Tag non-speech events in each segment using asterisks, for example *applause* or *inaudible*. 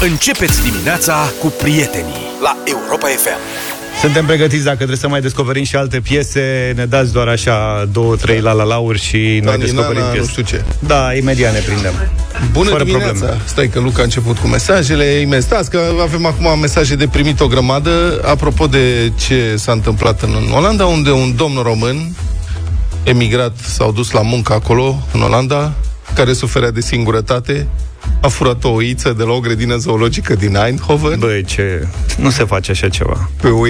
Începeți dimineața cu prietenii la Europa FM. Suntem pregătiți dacă trebuie să mai descoperim și alte piese Ne dați doar așa două, trei la la lauri Și noi descoperim Nana, piese nu știu ce. Da, imediat ne prindem Bună Fără dimineața! probleme. Stai că Luca a început cu mesajele. Imens. Stați că avem acum mesaje de primit o grămadă. Apropo de ce s-a întâmplat în Olanda, unde un domn român emigrat s-au dus la muncă acolo, în Olanda, care suferea de singurătate, a furat o oiță de la o grădină zoologică din Eindhoven. Băi, ce... Nu se face așa ceva pe o,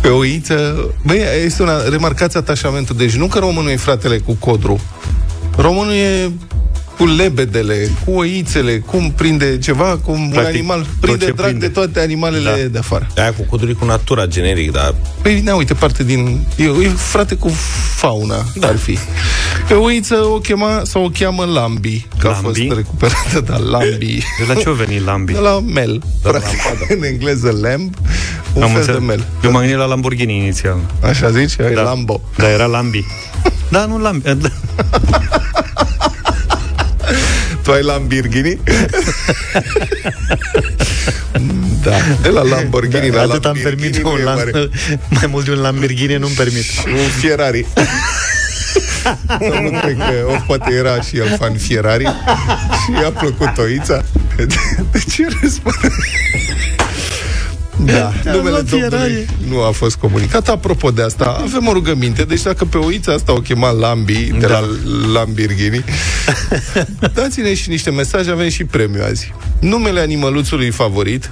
pe o iță. Băi, este una, remarcați atașamentul. Deci nu că românul e fratele cu codru. Românul e cu lebedele, cu oițele, cum prinde ceva, cum un Practic, animal tot prinde ce drag prinde. de toate animalele Da. de afară. Aia cu coduri cu natura, generic, dar Păi, ne uite, parte din... E, e frate cu fauna, da. ar fi. Pe oiță o chema, sau o cheamă Lambi, că a Lambi? fost recuperată, da, Lambi. De la ce o veni Lambi? De la mel, practic, în engleză lamb, un Am fel înțeles. de mel. Eu m-am gândit la Lamborghini inițial Așa zici? Da. Da. Lambo. Da, era Lambi Da, nu Lambi da. *laughs* Tu ai Lamborghini? *laughs* da, de la Lamborghini la Atât am Lamborghini permit nu un e Lam... mare. *laughs* Mai mult de un Lamborghini nu-mi permit Un Ferrari. *laughs* nu cred că, o, poate era și el fan Ferrari și i-a plăcut oița. De, de ce răspunde? Da, *laughs* numele luat domnului Ferrari. nu a fost comunicat. Apropo de asta, avem o rugăminte. Deci dacă pe oița asta o chema Lambi, de Da. la Lamborghini, *laughs* dați-ne și niște mesaje, avem și premiu azi. Numele animăluțului favorit,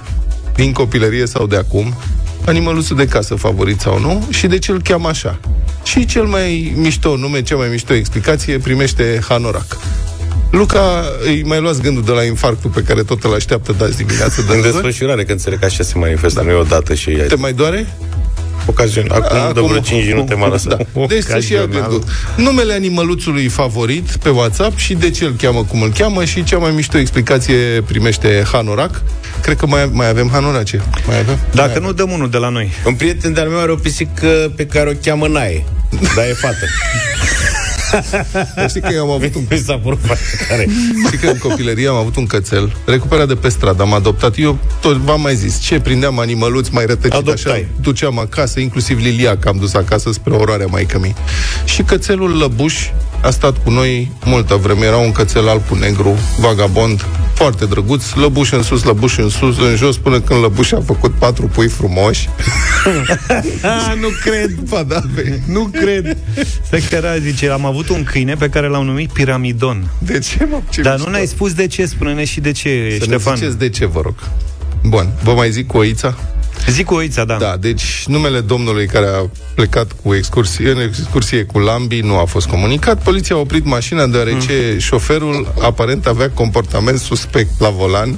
din copilărie sau de acum, animăluțul de casă favorit sau nu, și de ce îl cheamă așa. Și cel mai mișto nume, cea mai mișto explicație, primește Hanorac. Luca, îi mai luați gândul de la infarctul pe care tot îl așteaptă de azi dimineață de în război? desfășurare, că înțeleg că așa se manifestă, nu e o dată și e Te mai doare? ocazional. Acum, Acum- de vreo 5 minute m-a lăsat. Da. Deci să-și ia Ocazional. gândul. Numele animăluțului favorit pe WhatsApp și de ce îl cheamă cum îl cheamă și cea mai mișto explicație primește Hanorac. Cred că mai, mai avem Hanorace. Mai avem? Dacă nu, dăm unul de la noi Un prieten de-al meu are o pisică pe care o cheamă Nae, dar e fată. *laughs* Dar știi că eu am avut un Mi s-a părut foarte tare. Știi că în copilărie am avut un cățel recuperat de pe stradă, am adoptat. Eu tot v-am mai zis, ce prindeam animăluți mai rătăcit Adoptai. așa, duceam acasă, inclusiv Lilia, că am dus acasă spre oroarea maică mi. Și cățelul Lăbuș a stat cu noi multă vreme. Era un cățel alb cu negru, vagabond, foarte drăguț, lăbuș în sus, lăbuș în sus, în jos, până când lăbuș a făcut patru pui frumoși. Ah, *laughs* nu cred Ba da, pe... Nu cred Stai că era, zice, am avut un câine pe care l-am numit Piramidon De ce, mă? Ce Dar mișto. nu ne-ai spus de ce, spune-ne și de ce, Să ne Ștefan ziceți de ce, vă rog. Bun, vă mai zic cu oița? Zic cu oița, da, Da, deci numele domnului care a plecat cu excursie, în excursie cu Lambi nu a fost comunicat. Poliția a oprit mașina deoarece mm. șoferul aparent avea comportament suspect la volan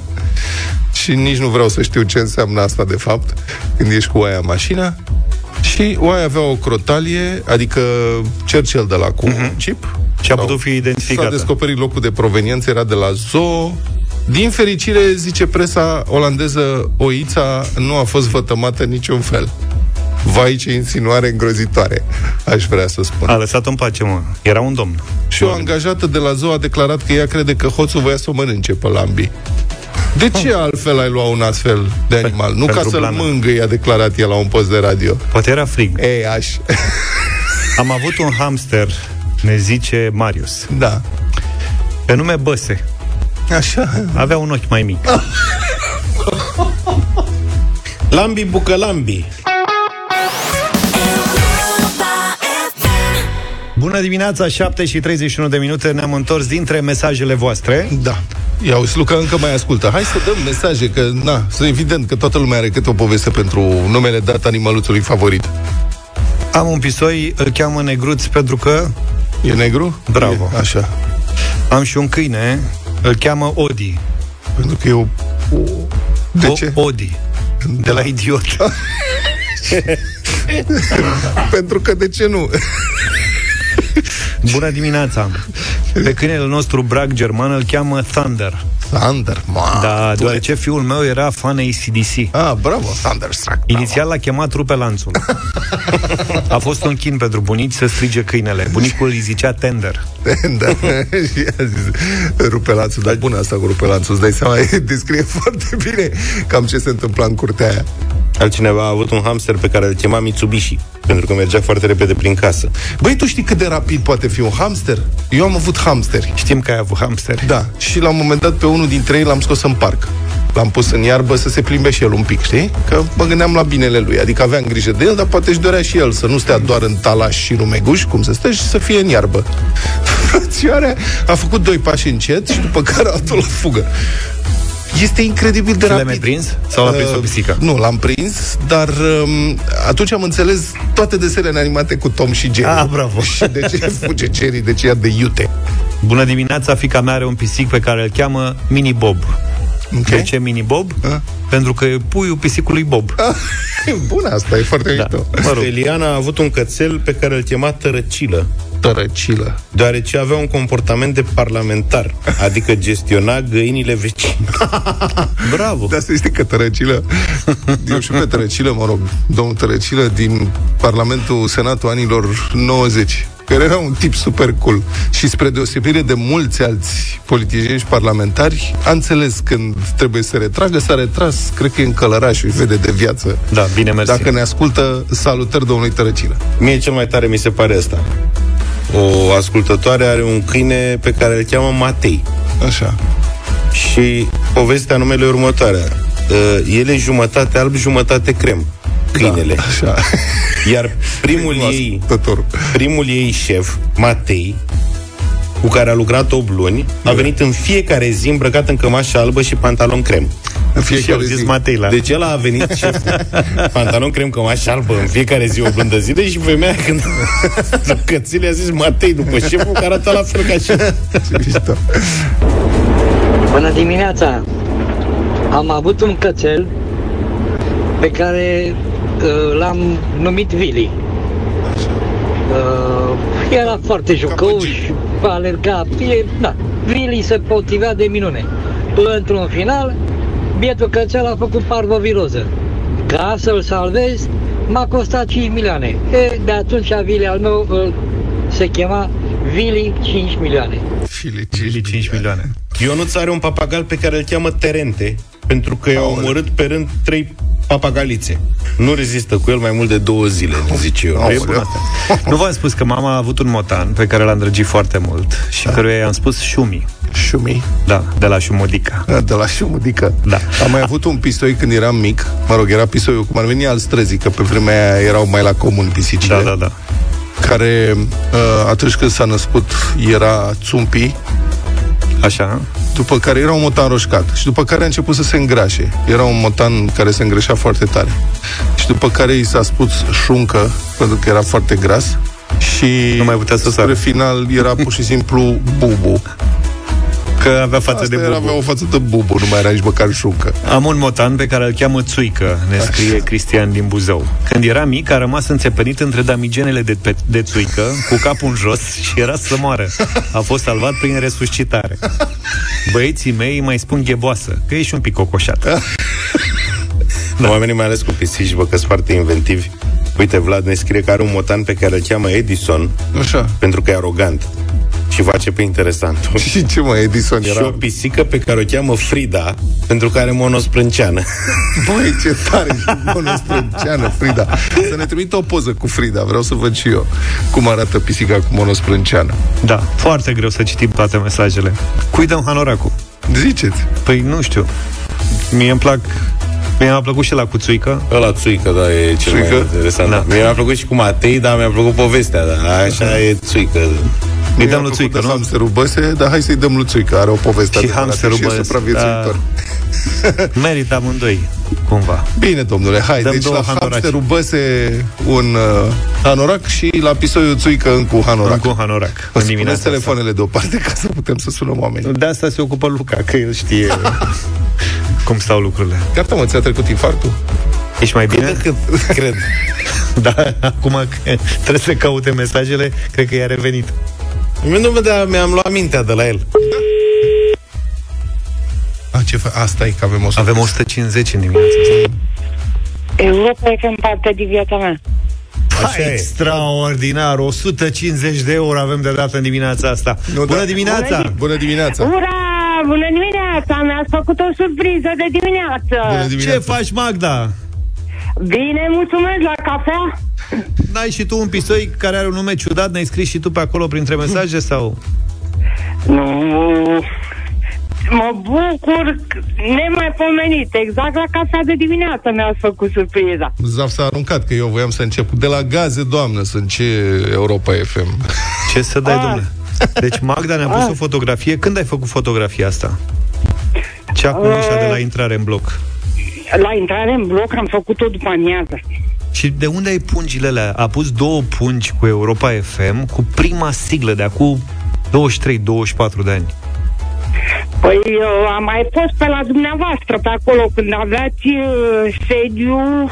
și nici nu vreau să știu ce înseamnă asta de fapt când ești cu oaia în mașină. Și oaia avea o crotalie, adică cercel de la cu mm-hmm. chip. Și a Sau- putut fi S-a identificată descoperit locul de proveniență, era de la zoo. Din fericire, zice presa olandeză, oița nu a fost vătămată în niciun fel. Vai, ce insinuare îngrozitoare, aș vrea să spun. A lăsat-o în pace, mă Era un domn Și o angajată de la zoo a declarat că ea crede că hoțul voia să o mănânce pe lambi. De ce altfel ai lua un astfel de animal? Nu ca pentru să-l blană. mângâi, a declarat el la un post de radio. Poate era frig Ei, aș... *laughs* Am avut un hamster Ne zice Marius da. Pe nume Băse Așa. Avea un ochi mai mic *laughs* Lambi bucălambi. Bună dimineața, 7 și 31 de minute Ne-am întors dintre mesajele voastre Da. Ia uite, Luca încă mai ascultă. Hai să dăm mesaje, că, na, să evident că toată lumea are câte o poveste pentru numele dat animaluțului favorit. Am un pisoi, îl cheamă Negruț pentru că E negru? Bravo. E, așa. Am și un câine, îl cheamă Odi. Pentru că e o... o... De o- ce? Odi. De la idiot. *laughs* Pentru că de ce nu? Bună dimineața. Pe câinele nostru brag german îl cheamă Thunder Thunder, ma, Da, tu- deoarece fiul meu era fan ACDC. Ah, bravo, Thunderstruck. Inițial l-a chemat rupe lanțul. *laughs* A fost un chin pentru bunici să strige câinele. Bunicul îi zicea tender. da. *laughs* și a zis, rupe lanțul, dar bună asta cu rupe lanțul, îți dai seama, *laughs* descrie foarte bine cam ce se întâmpla în curtea aia. Altcineva a avut un hamster pe care îl chema Mitsubishi, pentru că mergea foarte repede prin casă. Băi, tu știi cât de rapid poate fi un hamster? Eu am avut hamsteri. Știm că ai avut hamster. Da, și la un moment dat pe unul dintre ei l-am scos în parc. L-am pus în iarbă să se plimbe și el un pic, știi? Că mă gândeam la binele lui. Adică aveam grijă de el, dar poate își dorea și el să nu stea doar în talaș și rumeguș, cum se stă, și să fie în iarbă. *laughs* Frățioarea a făcut doi pași încet și după care altul la fugă. Este incredibil de Și rapid. l-ai mai prins? Sau l-a prins o pisică? Nu, l-am prins, dar um, atunci am înțeles toate desenele animate cu Tom și Jerry. Ah, bravo. și de ce *laughs* fuge Jerry, de ce ia de iute. Bună dimineața, fica mea are un pisic pe care îl cheamă Mini Bob. Ok? De ce Mini Bob? Ah. Pentru că e puiul pisicului Bob. E bună asta, e foarte Da. mișto. Mă rog. Eliana a avut un cățel pe care îl chema Tărăcilă, Tărăcilă. deoarece avea un comportament de parlamentar, adică gestiona găinile vecine. *laughs* Bravo! Da, să știi că Tărăcilă, eu și pe Tărăcilă, mă rog, domnul Tărăcilă din Parlamentul Senatul anilor 90, care era un tip super cool și spre deosebire de mulți alți politicieni și parlamentari, a înțeles când trebuie să retragă, s-a retras, cred că e în călăraș, își vede de viață. Da, bine, mersi. Dacă ne ascultă, salutări domnului Tărăcilă. Mie cel mai tare mi se pare asta. O ascultătoare are un câine pe care îl cheamă Matei. Așa. Și povestea numele e următoarea. Uh, el e jumătate alb, jumătate crem. Câinele. Da, așa. Iar primul ei, Ascultătorul. primul ei șef, Matei, cu care a lucrat 8 luni, a venit în fiecare zi îmbrăcat în cămașă albă și pantalon crem. În Și au fiecare zis zi. Matei la... Deci el a venit și *laughs* pantalon crem cămașă albă în fiecare zi o blândă zile și femeia când *laughs* cățile a zis Matei după șeful care arată la fel ca și Ce mișto. Bună dimineața! Am avut un cățel pe care uh, l-am numit Vili. Uh, era foarte jucăuș, alerga, e, da, Vili se potrivea de minune. Într-un final, bietul cățel a făcut parvoviroză. Ca să-l salvez, m-a costat 5 milioane. E, de atunci Vili al meu uh, se chema Vili 5 milioane. Fili, Vili 5 milioane. Ionuț are un papagal pe care îl cheamă Terente, pentru că i-au omorât pe rând trei papagalițe. Nu rezistă cu el mai mult de două zile, zice eu. Aoleu. E bun asta. Nu v-am spus că mama a avut un motan pe care l-a îndrăgit foarte mult și da. căruia i-am spus Șumi. Șumi. Da, de la Șumudica. De la șumudică. Da. Am mai avut un pisoi când eram mic. Mă rog, era pisoiul cum ar veni al străzii, că pe vremea aia erau mai la comun pisicile. Da, da, da. Care, uh, atunci când s-a născut, era țumpi, Așa. După care era un motan roșcat și după care a început să se îngrașe. Era un motan care se îngrășea foarte tare. Și după care i s-a spus șuncă, pentru că era foarte gras și Nu mai putea să spre sară. final era pur și simplu bubu. Că avea față Asta de era, bubu. avea o față de bubu, nu mai era nici măcar șuncă. Am un motan pe care îl cheamă Țuică, ne scrie Cristian din Buzău. Când era mic, a rămas înțepenit între damigenele de, pe, de Țuică, cu capul în jos și era să moară. A fost salvat prin resuscitare. Băieții mei mai spun gheboasă, că ești un pic cocoșat. Da. Oamenii mai ales cu pisici, bă, că sunt foarte inventivi. Uite, Vlad ne scrie că are un motan pe care îl cheamă Edison, Așa. pentru că e arogant și face pe interesant. Și ce mai Edison Și era? o pisică pe care o cheamă Frida, pentru că are monosprânceană. Băi, ce tare și bună sprânceană, Frida. Să ne trimită o poză cu Frida, vreau să văd și eu cum arată pisica cu monosprânceană. Da, foarte greu să citim toate mesajele. Cui dăm hanoracul? Ziceți. Păi nu știu. Mie îmi plac Mie mi-a plăcut și la cuțuică. Ăla țuică, da, e cel Țuică? mai interesant. Da. Da. Mie mi-a plăcut și cu Matei, dar mi-a plăcut povestea, da. Așa e țuică. Îi dăm lui Țuică, de nu? hamsterul Băse, dar hai să-i dăm lui Țuică, are o poveste Și adevărată hamsterul și e Băse, supraviețuitor. *laughs* Merită amândoi, cumva. Bine, domnule, hai, Dăm deci două la hanoraci. hamsterul Băse un uh, hanorac și la pisoiul Țuică încă un hanorac. Încă un hanorac. Vă în spuneți dimineața asta. telefoanele deoparte ca să putem să sunăm oamenii. De asta se ocupă Luca, că el știe *laughs* cum stau lucrurile. Gata, mă, ți-a trecut infarctul? Ești mai bine? Cât, cred. *laughs* Da, acum că trebuie să caute mesajele, cred că i-a revenit. Nu vedea, mi-am luat mintea de la el. ce fa- Asta e că avem o Avem 150 în dimineața asta. Europa FM parte din viața mea. Hai, e. extraordinar, 150 de euro avem de dat în dimineața asta. Nu, Bună da. dimineața! Bună dimineața! Ura! Bună dimineața! Mi-ați făcut o surpriză de dimineață. Bună Ce dimineața! faci, Magda? Bine, mulțumesc la cafea. N-ai și tu un pistoi care are un nume ciudat? Ne-ai scris și tu pe acolo printre mesaje sau? Nu, mă bucur c- nemaipomenit. Exact la cafea de dimineață mi-ați făcut surpriza. Zaf s-a aruncat, că eu voiam să încep de la gaze, doamnă, sunt ce Europa FM. Ce să dai, Ah. domnule? Deci Magda ne-a pus Ah. o fotografie. Când ai făcut fotografia asta? Cea cu ușa de la intrare în bloc. La intrare în bloc am făcut-o după amiază. Și de unde ai pungile alea? A pus două pungi cu Europa FM cu prima siglă de acum 23-24 de ani. Păi eu am mai fost pe la dumneavoastră, pe acolo, când aveați uh, sediu În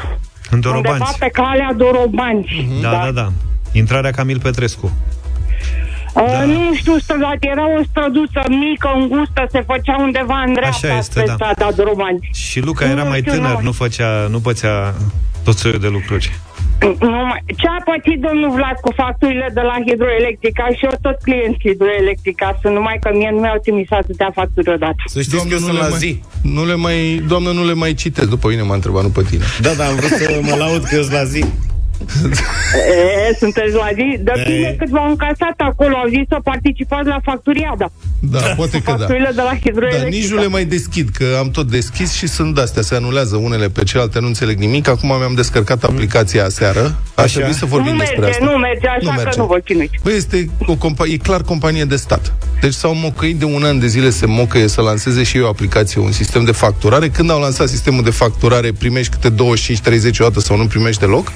undeva Dorobanți. pe calea Dorobanți. Da, da, da. Intrarea Camil Petrescu. Uh, Da. Nu știu, strădat, era o străduță mică, îngustă, se făcea undeva în dreapta Așa este, pe da. strada Dorobanți. Și Luca era Nu mai știu, tânăr, nu. nu făcea, nu pățea tot soiul de lucruri. Nu mai... Ce a pățit domnul Vlad cu facturile de la Hidroelectrica și eu tot client Hidroelectrica, sunt numai că mie nu mi-au trimis atâtea facturi odată. Să știți că nu sunt le la mai, zi. Nu le mai, doamnă, nu le mai citesc. După mine m-a întrebat, nu pe tine. Da, da, am vrut să mă laud că sunt la zi. E, sunteți la zi? De E. bine cât v-au încasat acolo, au zis să participați la facturiada. Da, poate că da. Facturile de la Da, Hidroelectrica. nici nu le mai deschid, că am tot deschis și sunt de-astea, se anulează unele pe celelalte, nu înțeleg nimic. Acum mi-am descărcat aplicația aseară. Ar Așa. trebui să Nu vorbim despre merge, asta. nu merge, așa Nu că merge. nu vă chinuiți. Băi, este o compa- e clar companie de stat. Deci s-au mocăit de un an de zile, se mocăie să lanseze și eu o aplicație, un sistem de facturare. Când au lansat sistemul de facturare, primești câte 25-30 o dată sau nu primești deloc,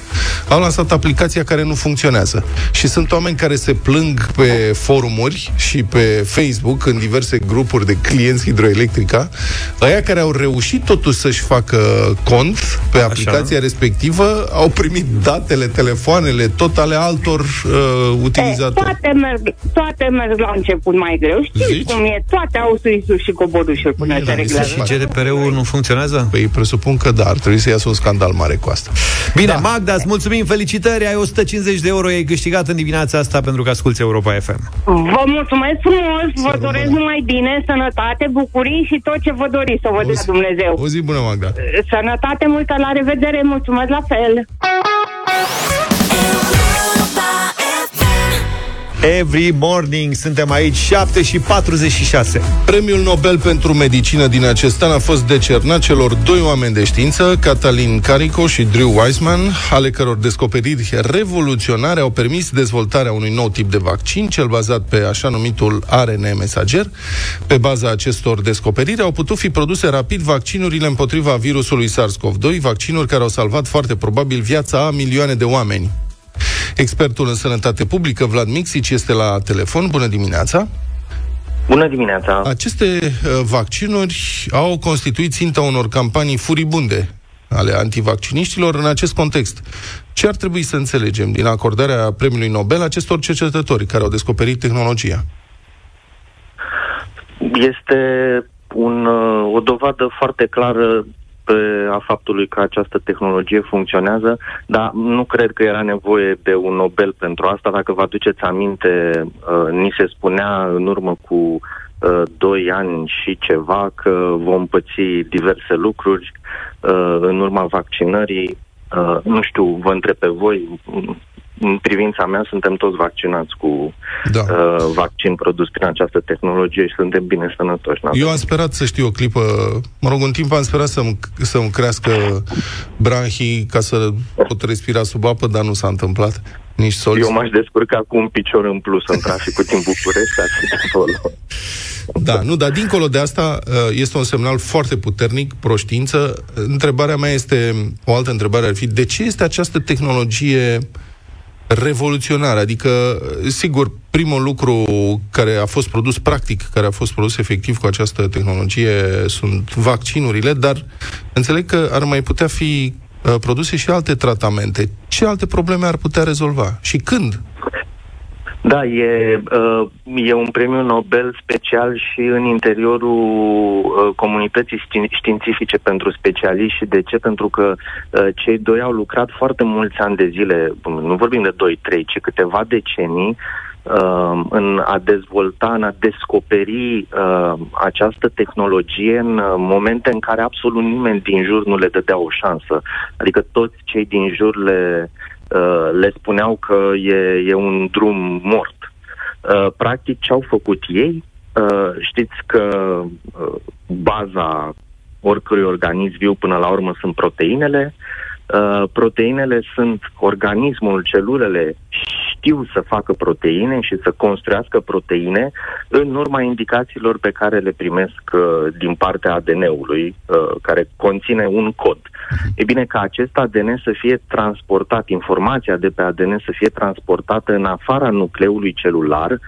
au lansat aplicația care nu funcționează. Și sunt oameni care se plâng pe forumuri și pe Facebook, în diverse grupuri de clienți hidroelectrica, aia care au reușit totuși să-și facă cont pe aplicația respectivă, au primit datele, telefoanele, tot ale altor uh, E, utilizatori. toate, merg, toate merg la început mai greu. Știți Zici? cum e? Toate au suisul și cobodușul până Bine, se da, mi se reglează. Și GDPR-ul nu funcționează? Păi presupun că da, ar trebui să iasă un scandal mare cu asta. Bine, da. Magda, îți mulțumim, felicitări, ai 150 de euro, ai câștigat în dimineața asta pentru că asculti Europa FM. Vă mulțumesc frumos, vă rămână. doresc numai bine, sănătate, bucurii și tot ce vă doriți să vă dea Dumnezeu. O zi bună, Magda. Sănătate multă, la revedere, mulțumesc la fel. Every morning suntem aici, 7 și 46. Premiul Nobel pentru medicină din acest an a fost decernat celor doi oameni de știință, Catalin Carico și Drew Weissman, ale căror descoperiri revoluționare au permis dezvoltarea unui nou tip de vaccin, cel bazat pe așa numitul ARN mesager. Pe baza acestor descoperiri au putut fi produse rapid vaccinurile împotriva virusului SARS-CoV-2, vaccinuri care au salvat foarte probabil viața a milioane de oameni. Expertul în sănătate publică, Vlad Mixici, este la telefon. Bună dimineața! Bună dimineața! Aceste uh, vaccinuri au constituit ținta unor campanii furibunde ale antivacciniștilor în acest context. Ce ar trebui să înțelegem din acordarea premiului Nobel acestor cercetători care au descoperit tehnologia? Este un, uh, o dovadă foarte clară pe, a faptului că această tehnologie funcționează, dar nu cred că era nevoie de un Nobel pentru asta. Dacă vă aduceți aminte, uh, ni se spunea în urmă cu uh, doi ani și ceva că vom păți diverse lucruri uh, în urma vaccinării. Uh, nu știu, vă întreb pe voi, în privința mea suntem toți vaccinați cu Da. uh, vaccin produs prin această tehnologie și suntem bine sănătoși. n-avem Eu am sperat să știu o clipă, mă rog, un timp am sperat să-mi, să-mi crească branhii ca să pot respira sub apă, dar nu s-a întâmplat. Nici sol. Eu m-aș descurca cu un picior în plus în traficul din București, atât acolo. Da, nu, dar dincolo de asta uh, este un semnal foarte puternic, proștiință. Întrebarea mea este, o altă întrebare ar fi, de ce este această tehnologie revoluționară? Adică, uh, sigur, primul lucru care a fost produs practic, care a fost produs efectiv cu această tehnologie sunt vaccinurile, dar înțeleg că ar mai putea fi uh, produse și alte tratamente. Ce alte probleme ar putea rezolva? Și când? Da, e, uh, e un premiu Nobel special și în interiorul uh, comunității științifice pentru specialiști. Și de ce? Pentru că uh, cei doi au lucrat foarte mulți ani de zile, nu vorbim de 2-3, ci câteva decenii, în a dezvolta, în a descoperi această tehnologie în momente în care absolut nimeni din jur nu le dădea o șansă. Adică toți cei din jur le Uh, le spuneau că e, e un drum mort. Uh, practic, ce au făcut ei? Uh, știți că uh, baza oricărui organism viu până la urmă sunt proteinele. Uh, proteinele sunt organismul, celulele știu să facă proteine și să construiască proteine în urma indicațiilor pe care le primesc uh, din partea ADN-ului, uh, care conține un cod. E bine ca acest ADN să fie transportat, informația de pe ADN să fie transportată în afara nucleului celular, uh,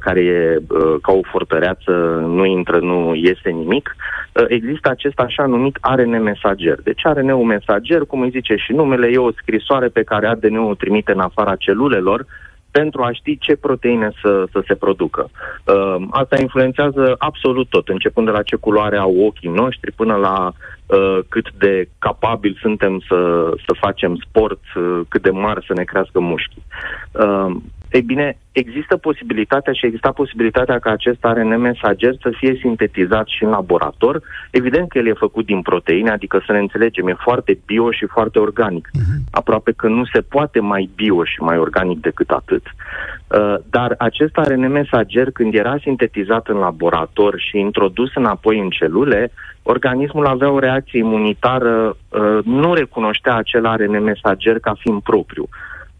care e uh, ca o fortăreață, nu intră, nu iese nimic, uh, există acest așa numit ARN mesager. Deci ARN-ul mesager, cum îi zice și numele, e o scrisoare pe care ADN-ul o trimite în afara celulelor pentru a ști ce proteine să, să se producă. Uh, asta influențează absolut tot, începând de la ce culoare au ochii noștri până la uh, cât de capabili suntem să, să facem sport, uh, cât de mari să ne crească mușchii. Uh, ei bine, există posibilitatea și exista posibilitatea ca acest ARN mesager să fie sintetizat și în laborator. Evident că el e făcut din proteine, adică să ne înțelegem, e foarte bio și foarte organic. Uh-huh. Aproape că nu se poate mai bio și mai organic decât atât. Uh, dar acest ARN mesager, când era sintetizat în laborator și introdus înapoi în celule, organismul avea o reacție imunitară, uh, nu recunoștea acel ARN mesager ca fiind propriu.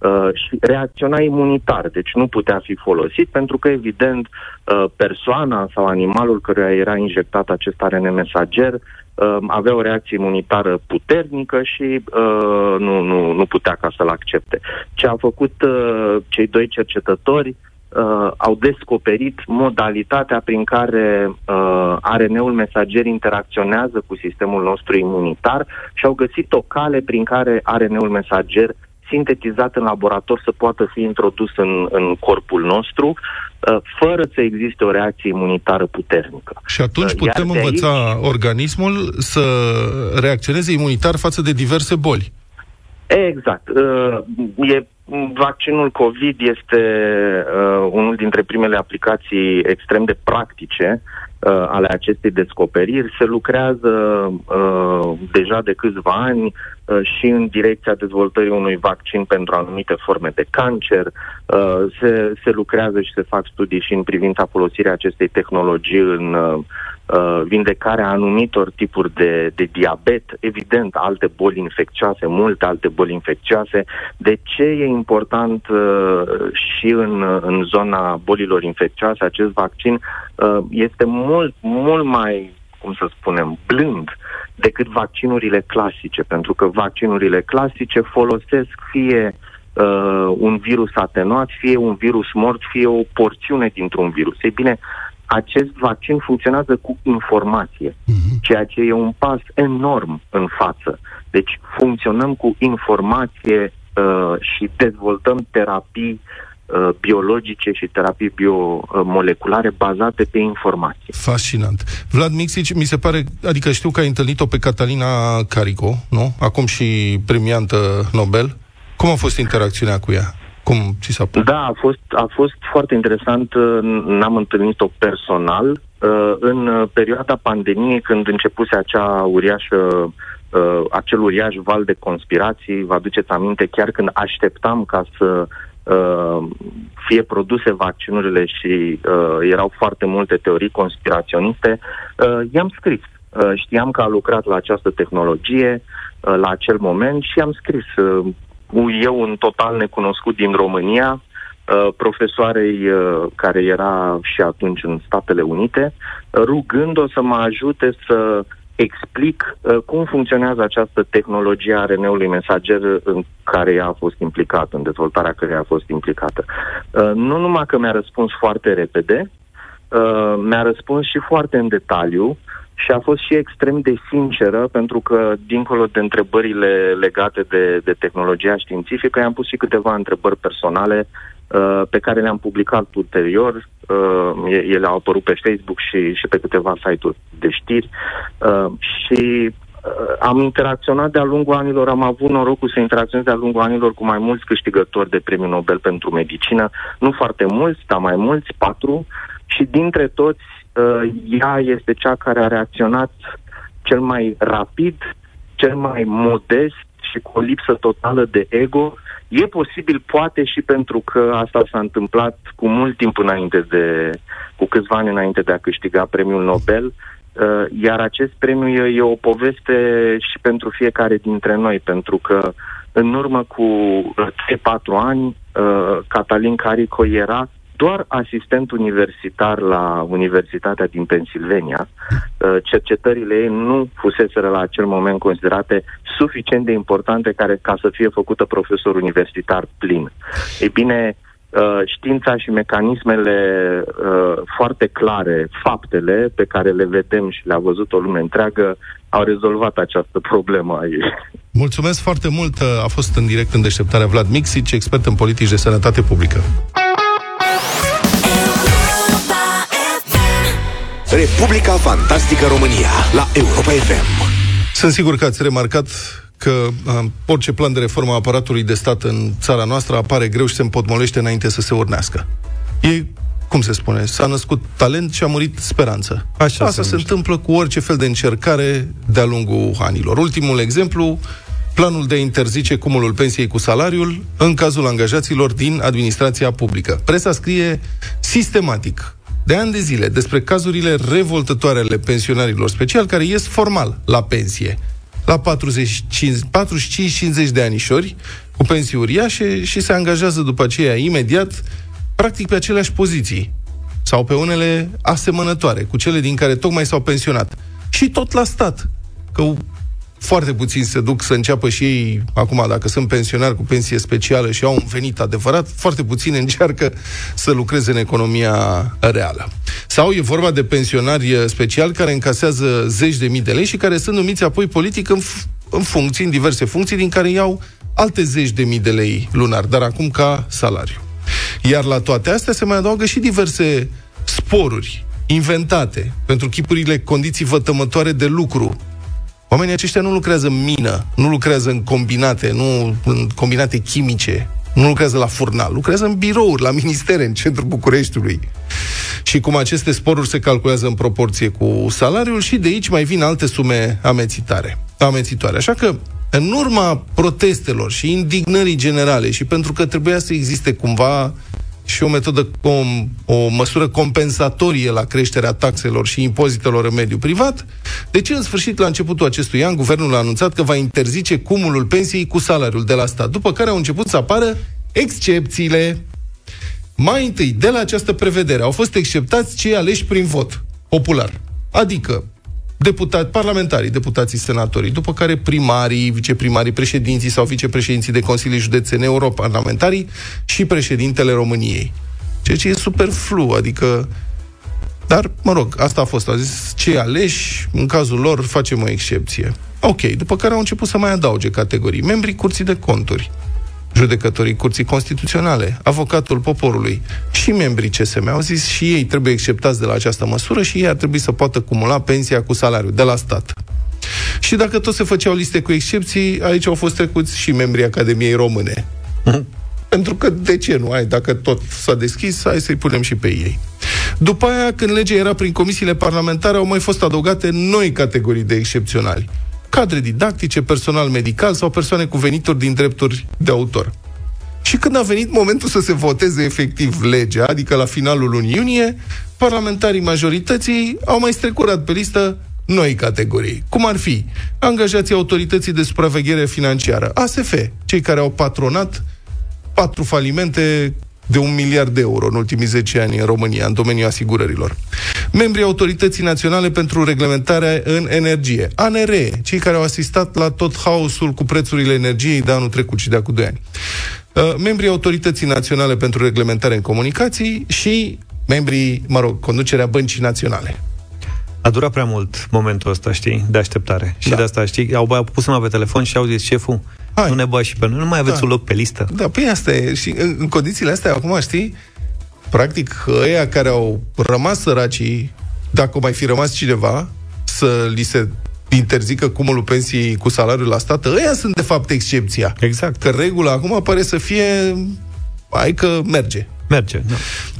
Uh, și reacționa imunitar, deci nu putea fi folosit pentru că, evident, uh, persoana sau animalul căruia era injectat acest ARN mesager uh, avea o reacție imunitară puternică și uh, nu, nu, nu putea ca să-l accepte. Ce au făcut uh, cei doi cercetători uh, au descoperit modalitatea prin care uh, ARN-ul mesager interacționează cu sistemul nostru imunitar și au găsit o cale prin care ARN-ul mesager sintetizat în laborator să poată fi introdus în, în corpul nostru, uh, fără să existe o reacție imunitară puternică. Și atunci uh, putem Iar învăța aici... organismul să reacționeze imunitar față de diverse boli. Exact. Uh, e, vaccinul COVID este uh, unul dintre primele aplicații extrem de practice uh, ale acestei descoperiri. Se lucrează uh, deja de câțiva ani uh, și în direcția dezvoltării unui vaccin pentru anumite forme de cancer. Uh, se, se lucrează și se fac studii și în privința folosirii acestei tehnologii în uh, uh, vindecarea anumitor tipuri de, de diabet, evident, alte boli infecțioase, multe alte boli infecțioase. De ce e important uh, și în, în zona bolilor infecțioase acest vaccin? Uh, este mult, mult mai cum să spunem, blând decât vaccinurile clasice, pentru că vaccinurile clasice folosesc fie uh, un virus atenuat, fie un virus mort, fie o porțiune dintr-un virus. Ei bine, acest vaccin funcționează cu informație, uh-huh. ceea ce e un pas enorm în față. Deci funcționăm cu informație uh, și dezvoltăm terapii uh, biologice și terapii biomoleculare bazate pe informație. Fascinant. Vlad Mixici, mi se pare, adică știu că ai întâlnit-o pe Catalina Carico, nu? Acum și premiantă Nobel. Cum a fost interacțiunea cu ea? Cum ți s-a părut? Da, a fost, a fost foarte interesant. N-am întâlnit-o personal. Uh, în perioada pandemiei, când începuse acea uriașă uh, acel uriaș val de conspirații, vă aduceți aminte, chiar când așteptam ca să uh, fie produse vaccinurile și uh, erau foarte multe teorii conspiraționiste, uh, i-am scris. Uh, știam că a lucrat la această tehnologie uh, la acel moment și am scris uh, eu un total necunoscut din România, uh, profesoarei uh, care era și atunci în Statele Unite, rugând-o să mă ajute să explic uh, cum funcționează această tehnologie a RN-ului mesager în care ea a fost implicată, în dezvoltarea care a fost implicată. Nu numai că mi-a răspuns foarte repede, mi-a răspuns și foarte în detaliu și a fost și extrem de sinceră, pentru că, dincolo de întrebările legate de, de tehnologia științifică, i-am pus și câteva întrebări personale uh, pe care le-am publicat ulterior. Uh, ele au apărut pe Facebook și, și pe câteva site-uri de știri. Uh, și uh, am interacționat de-a lungul anilor, am avut norocul să interacționez de-a lungul anilor cu mai mulți câștigători de premiul Nobel pentru medicină, nu foarte mulți, dar mai mulți, patru, și dintre toți uh, ea este cea care a reacționat cel mai rapid, cel mai modest și cu o lipsă totală de ego. E posibil, poate și pentru că asta s-a întâmplat cu mult timp înainte de, cu câțiva ani înainte de a câștiga premiul Nobel, uh, iar acest premiu e, e o poveste și pentru fiecare dintre noi, pentru că în urmă cu 3-4 ani, uh, Catalin Carico era doar asistent universitar la Universitatea din Pennsylvania. Uh, cercetările ei nu fuseseră la acel moment considerate suficient de importante care, ca să fie făcută profesor universitar plin. Ei bine, uh, știința și mecanismele uh, foarte clare, faptele pe care le vedem și le-a văzut o lume întreagă, au rezolvat această problemă a ei. Mulțumesc foarte mult. A fost în direct în deșteptarea Vlad Mixic, expert în politici de sănătate publică. Republica Fantastică România la Europa FM. Sunt sigur că ați remarcat că uh, orice plan de reformă a aparatului de stat în țara noastră apare greu și se împotmolește înainte să se urnească. E, cum se spune, s-a născut talent și a murit speranță. Așa Asta se, se întâmplă cu orice fel de încercare de-a lungul anilor. Ultimul exemplu, planul de a interzice cumulul pensiei cu salariul în cazul angajaților din administrația publică. Presa scrie sistematic de ani de zile despre cazurile revoltătoare ale pensionarilor special care ies formal la pensie la 45-50 de anișori cu pensii uriașe și se angajează după aceea imediat practic pe aceleași poziții sau pe unele asemănătoare cu cele din care tocmai s-au pensionat. Și tot la stat. Că foarte puțini se duc să înceapă și ei, acum, dacă sunt pensionari cu pensie specială și au un venit adevărat, foarte puțini încearcă să lucreze în economia reală. Sau e vorba de pensionari speciali care încasează zeci de mii de lei și care sunt numiți apoi politic în, f- în funcții, în diverse funcții, din care iau alte zeci de mii de lei lunar, dar acum ca salariu. Iar la toate astea se mai adaugă și diverse sporuri inventate pentru chipurile condiții vătămătoare de lucru Oamenii aceștia nu lucrează în mină, nu lucrează în combinate, nu în combinate chimice, nu lucrează la furnal, lucrează în birouri, la ministere, în centrul Bucureștiului. Și cum aceste sporuri se calculează în proporție cu salariul și de aici mai vin alte sume amețitare, amețitoare. Așa că în urma protestelor și indignării generale și pentru că trebuia să existe cumva și o metodă, o, o măsură compensatorie la creșterea taxelor și impozitelor în mediul privat. Deci, în sfârșit, la începutul acestui an, guvernul a anunțat că va interzice cumulul pensiei cu salariul de la stat, după care au început să apară excepțiile. Mai întâi, de la această prevedere, au fost exceptați cei aleși prin vot popular. Adică deputați, parlamentarii, deputații senatorii, după care primarii, viceprimarii, președinții sau vicepreședinții de consilii județene, europarlamentarii și președintele României. Ceea ce e superflu, adică dar, mă rog, asta a fost. Au zis, cei aleși, în cazul lor, facem o excepție. Ok, după care au început să mai adauge categorii. Membrii Curții de Conturi, judecătorii Curții Constituționale, avocatul poporului și membrii CSM au zis și ei trebuie acceptați de la această măsură și ei ar trebui să poată cumula pensia cu salariul de la stat. Și dacă tot se făceau liste cu excepții, aici au fost trecuți și membrii Academiei Române. Pentru că, de ce nu? Ai, dacă tot s-a deschis, hai să-i punem și pe ei. După aia, când legea era prin comisiile parlamentare, au mai fost adăugate noi categorii de excepționali cadre didactice, personal medical sau persoane cu venituri din drepturi de autor. Și când a venit momentul să se voteze efectiv legea, adică la finalul lunii iunie, parlamentarii majorității au mai strecurat pe listă noi categorii, cum ar fi angajații autorității de supraveghere financiară, ASF, cei care au patronat patru falimente de un miliard de euro în ultimii 10 ani în România, în domeniul asigurărilor. Membrii Autorității Naționale pentru Reglementare în Energie, ANR, cei care au asistat la tot haosul cu prețurile energiei de anul trecut și de acum 2 ani. Uh, membrii Autorității Naționale pentru Reglementare în Comunicații și membrii, mă rog, conducerea Băncii Naționale. A durat prea mult momentul ăsta, știi, de așteptare. Și Da. de asta, știi, au, au pus mă pe telefon și au zis, șeful, Hai. Nu ne băgați și pe noi, nu mai aveți Da. un loc pe listă. Da, păi asta e. Și în, în condițiile astea, acum știi, practic, ăia care au rămas săracii, dacă mai fi rămas cineva, să li se interzică cumulul pensiei cu salariul la stat, ăia sunt de fapt excepția. Exact. Că regula acum pare să fie hai că merge. Merge. Da.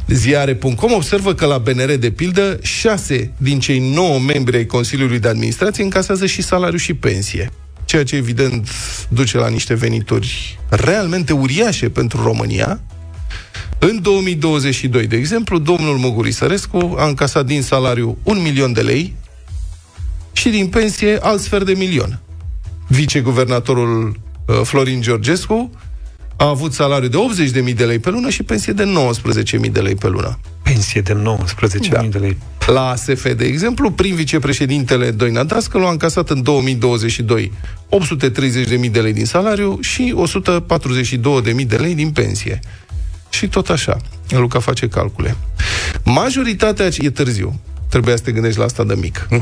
Ziare.com observă că la BNR, de pildă, șase din cei nouă membri ai Consiliului de Administrație încasează și salariu și pensie. Ceea ce, evident, duce la niște venituri realmente uriașe pentru România. În 2022, de exemplu, domnul Muguri Sărescu a încasat din salariu un milion de lei și din pensie alt sfert de milion. Viceguvernatorul uh, Florin Georgescu a avut salariu de 80.000 de lei pe lună și pensie de 19.000 de lei pe lună. Pensie de 19.000 Da. de lei. La ASF, de exemplu, prim vicepreședintele Doina Dascălu a încasat în 2022 830.000 de lei din salariu și 142.000 de lei din pensie. Și tot așa. Luca face calcule. Majoritatea... E târziu. Trebuia să te gândești la asta de mic. *laughs*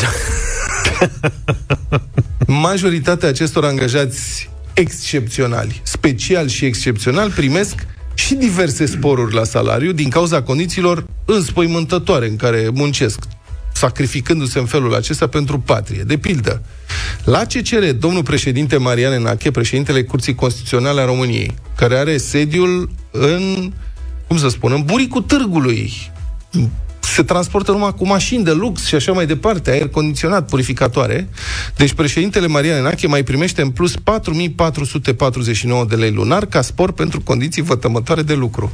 Majoritatea acestor angajați excepționali, special și excepțional, primesc și diverse sporuri la salariu din cauza condițiilor înspăimântătoare în care muncesc, sacrificându-se în felul acesta pentru patrie. De pildă, la CCR, domnul președinte Marian Enache, președintele Curții Constituționale a României, care are sediul în, cum să spun, în buricul târgului, se transportă numai cu mașini de lux și așa mai departe, aer condiționat, purificatoare. Deci președintele Marian Enache mai primește în plus 4449 de lei lunar ca spor pentru condiții vătămătoare de lucru.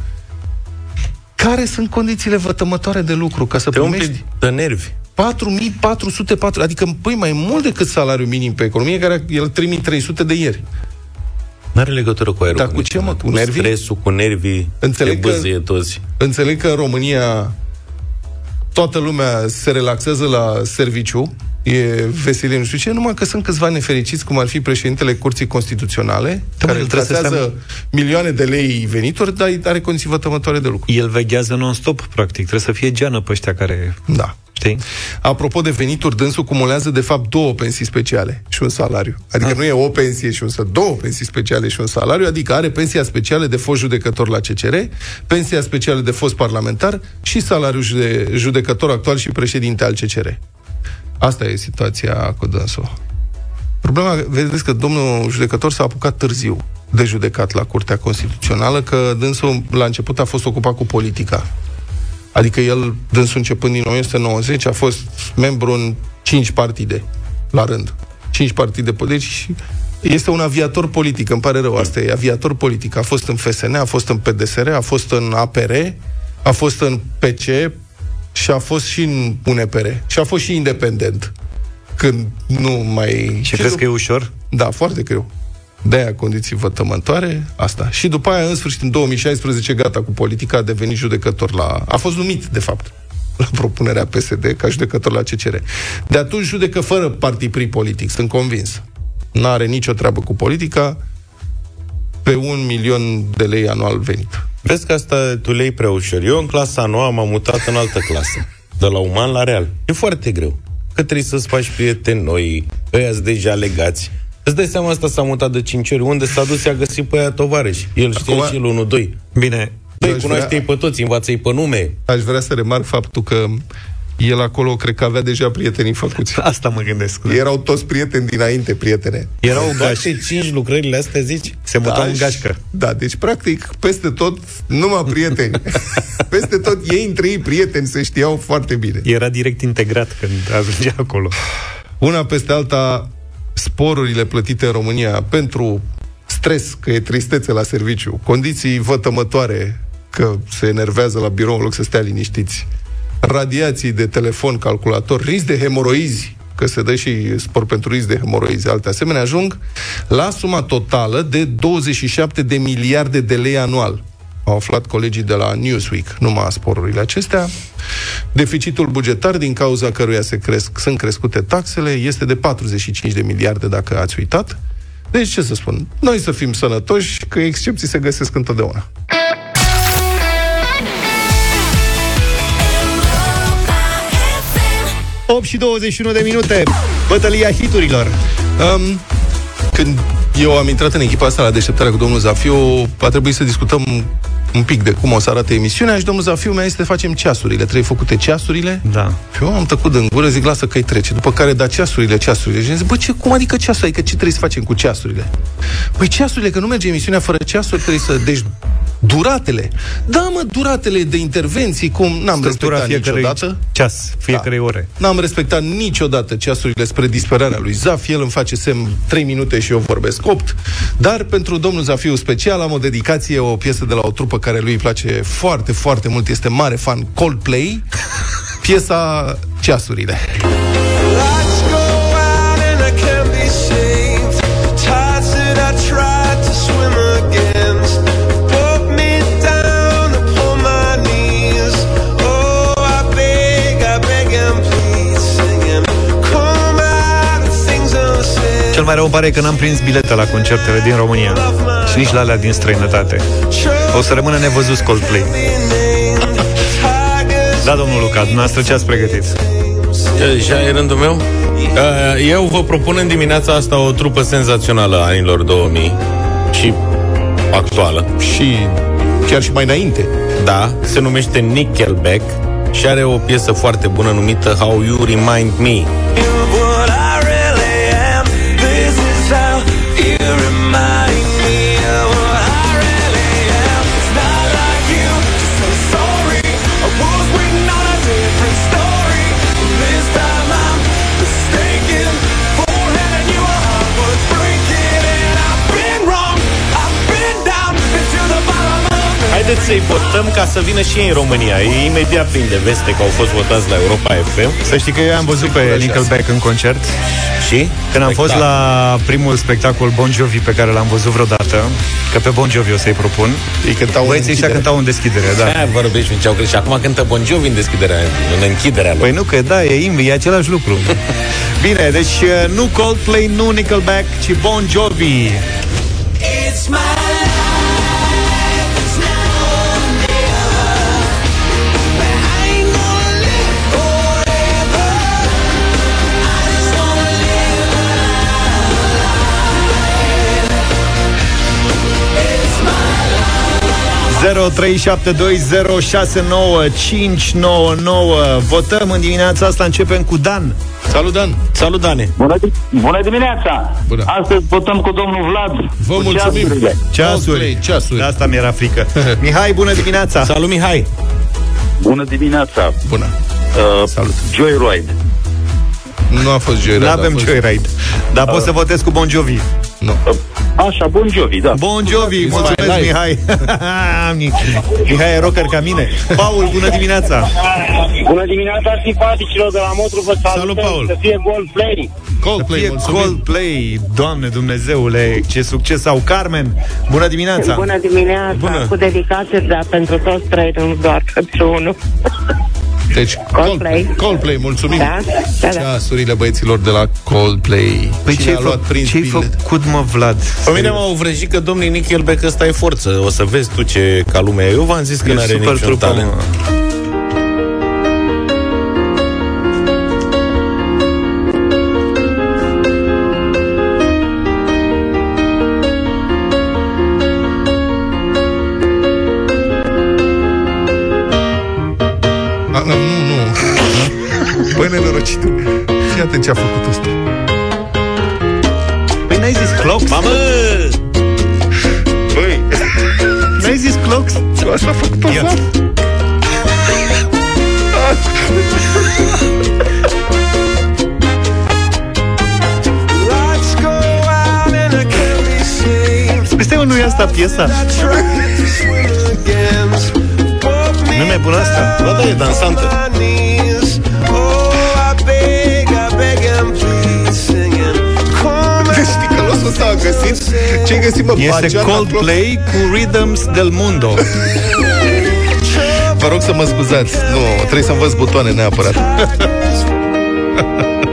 Care sunt condițiile vătămătoare de lucru ca să Te primești umpli de nervi. 4404, adică păi mai mult decât salariul minim pe economie, care e el 3300 de ieri. N-are legătură cu aerul Dar cu ce, mă? Cu nervii? stresul, cu nervii, Înțeleg te că- băzâie toți. Înțeleg că în România toată lumea se relaxează la serviciu, e veselie, nu știu ce, numai că sunt câțiva nefericiți, cum ar fi președintele Curții Constituționale, Da, mă, care el trebuie să încasează milioane de lei venituri, dar are condiții vătămătoare de lucru. El veghează non-stop, practic. Trebuie să fie geană pe ăștia care... Da. Știi? Apropo de venituri, dânsul cumulează de fapt două pensii speciale și un salariu. Adică Ah. nu e o pensie și un salariu, două pensii speciale și un salariu, adică are pensia specială de fost judecător la CCR, pensia specială de fost parlamentar și salariul de judecător actual și președinte al CCR. Asta e situația cu dânsul. Problema, vedeți că domnul judecător s-a apucat târziu de judecat la Curtea Constituțională, că dânsul la început a fost ocupat cu politica. Adică el, dânsul începând din 1990, a fost membru în cinci partide la rând. Cinci partide politice și este un aviator politic, îmi pare rău, asta e aviator politic. A fost în FSN, a fost în PDSR, a fost în APR, a fost în PC și a fost și în UNPR. Și a fost și independent. Când nu mai... Și crezi că e ușor? Da, foarte greu. De-aia condiții vătămătoare, asta. Și după aia, în sfârșit, în 2016, gata cu politica, a devenit judecător la... A fost numit, de fapt, *laughs* la propunerea PSD ca judecător la CCR. De atunci judecă fără partipri politic, sunt convins. N-are nicio treabă cu politica, pe un milion de lei anual venit. Vezi că asta tu le iei prea ușor. Eu în clasa nouă m-am mutat în altă clasă. De la uman la real. E foarte greu. Că trebuie să-ți faci prieteni noi, ăia deja legați. Îți dai seama asta s-a mutat de 5 ori. Unde s-a dus, i-a găsit pe aia tovarăși. El știe Acum- și el unul, doi. Bine, Doi aș cunoaște-i vrea- pe toți, învață-i pe nume. Aș vrea să remarc faptul că el acolo, cred că avea deja prietenii făcuți. asta mă gândesc. Erau toți prieteni dinainte, prietene. Erau gași. Toate cinci lucrările astea, zici? Se mutau în și- gașcă. Da, deci practic peste tot numai prieteni. *laughs* peste tot ei între ei prieteni se știau foarte bine. Era direct integrat când ajungea acolo. Una peste alta, sporurile plătite în România pentru stres, că e tristețe la serviciu, condiții vătămătoare, că se enervează la birou în loc să stea liniștiți, radiații de telefon, calculator, risc de hemoroizi, că se dă și spor pentru risc de hemoroizi, alte asemenea, ajung la suma totală de 27 de miliarde de lei anual. Au aflat colegii de la Newsweek, numai sporurile acestea. Deficitul bugetar, din cauza căruia se cresc, sunt crescute taxele, este de 45 de miliarde, dacă ați uitat. Deci, ce să spun? Noi să fim sănătoși, că excepții se găsesc întotdeauna. FM. 8 și 21 de minute. Bătălia hiturilor. Um, când Eu am intrat în echipa asta la deșteptarea cu domnul Zafiu. A trebuit să discutăm un pic de cum o să arate emisiunea și domnul Zafiu mi-a zis să facem ceasurile. Trebuie făcute ceasurile. Da. Și eu am tăcut în gură, zic, lasă că-i trece. După care, da, ceasurile, ceasurile. Și zic, bă, ce, cum adică ceasurile? Adică ce trebuie să facem cu ceasurile? Păi ceasurile, că nu merge emisiunea fără ceasuri, trebuie să... Deci, duratele. Da, mă, duratele de intervenții, cum n-am Structura respectat fiecărui niciodată. ceas, fiecare Da. ore. N-am respectat niciodată ceasurile spre disperarea lui Zaf. El îmi face semn 3 minute și eu vorbesc 8. Dar pentru domnul Zafiu special am o dedicație, o piesă de la o trupă care lui îi place foarte, foarte mult. Este mare fan Coldplay. Piesa Ceasurile. Lights go out and I can't be saved. Tides that I tried to swim against put me down upon my knees. Oh, I beg, I beg and please, singing, come out of things unsaid. Cel mai rău îmi pare că n-am prins bilete la concertele din România și nici la alea din străinătate. O să rămână nevăzut Coldplay. Da, domnul Luca, dumneavoastră ce ați pregătit? Deja e rândul meu? Uh, Eu vă propun în dimineața asta o trupă senzațională a anilor 2000 și actuală. Și chiar și mai înainte. Da, se numește Nickelback și are o piesă foarte bună numită How You Remind Me. Haideți să-i votăm ca să vină și ei în România. E imediat plin de veste că au fost votați la Europa FM. Să știi că eu am văzut pe Nickelback în concert Și? Când am fost Spectacol. la primul spectacol Bon Jovi pe care l-am văzut vreodată Că pe Bon Jovi o să-i propun Ei cântau în Băieții ăștia închidere. cântau în deschidere, da Aia vorbești ce au greșit. Și acum cântă Bon Jovi în deschiderea, în închiderea lui. Păi nu, că da, e, im- e același lucru *laughs* Bine, deci uh, nu Coldplay, nu Nickelback, ci Bon Jovi It's my 0372069599 Votăm în dimineața asta, începem cu Dan Salut, Dan! Salut, Dane! Bună, di- bună dimineața! Bună. Astăzi votăm cu domnul Vlad. Vă cu mulțumim! ceasurile. Ceasuri, Coldplay, ceasuri. De asta mi-era frică *laughs* Mihai, bună dimineața Salut, Mihai! Bună dimineața! Bună! Uh, Salut. Joyride. Nu a fost Joyride. Nu a avem fost... Joyride Dar poți să votez cu Bon Jovi Nu. Uh, așa, Bon Jovi, da. Bon Jovi, It's mulțumesc my life. Mihai *laughs* Mi- Mihai e rocker ca mine Paul, bună dimineața Bună dimineața, simpaticilor de la Motru, vă salutăm. Salut, Paul. Să fie gol play. Coldplay, Fie mulțumim! Coldplay, Doamne Dumnezeule, ce succes au Carmen. Bună dimineața. Bună dimineața, Bună. cu dedicație, dar pentru toți trei, nu doar pentru unul. *laughs* Deci, Coldplay. Coldplay, mulțumim! Da? Da, da. Ceasurile băieților de la Coldplay. Păi Cine ce-ai, a luat fă, prins ce-ai bilet? făcut, mă, Vlad? Pe mine m-au vrăjit că domnul Nickelback ăsta e forță. O să vezi tu ce ca lumea. Eu v-am zis că E nu are super niciun trupă, talent. mă. Atent ce a făcut ăsta. Păi n-ai zis clocks? Mamă! Băi, N-ai zis clocks? așa a făcut Ia. ăsta. Lights go out and I can't be saved. Păi stai, mă, nu e asta piesa? I tried to swim against. Put me Nu mi-e bună asta? Da, da, e dansantă. Știi că losul ăsta a găsit? Ce-ai găsit, mă? Este Baciana Coldplay cu Rhythms del Mundo. Vă rog să mă scuzați. Nu, trebuie să învăț butoane neapărat. *laughs*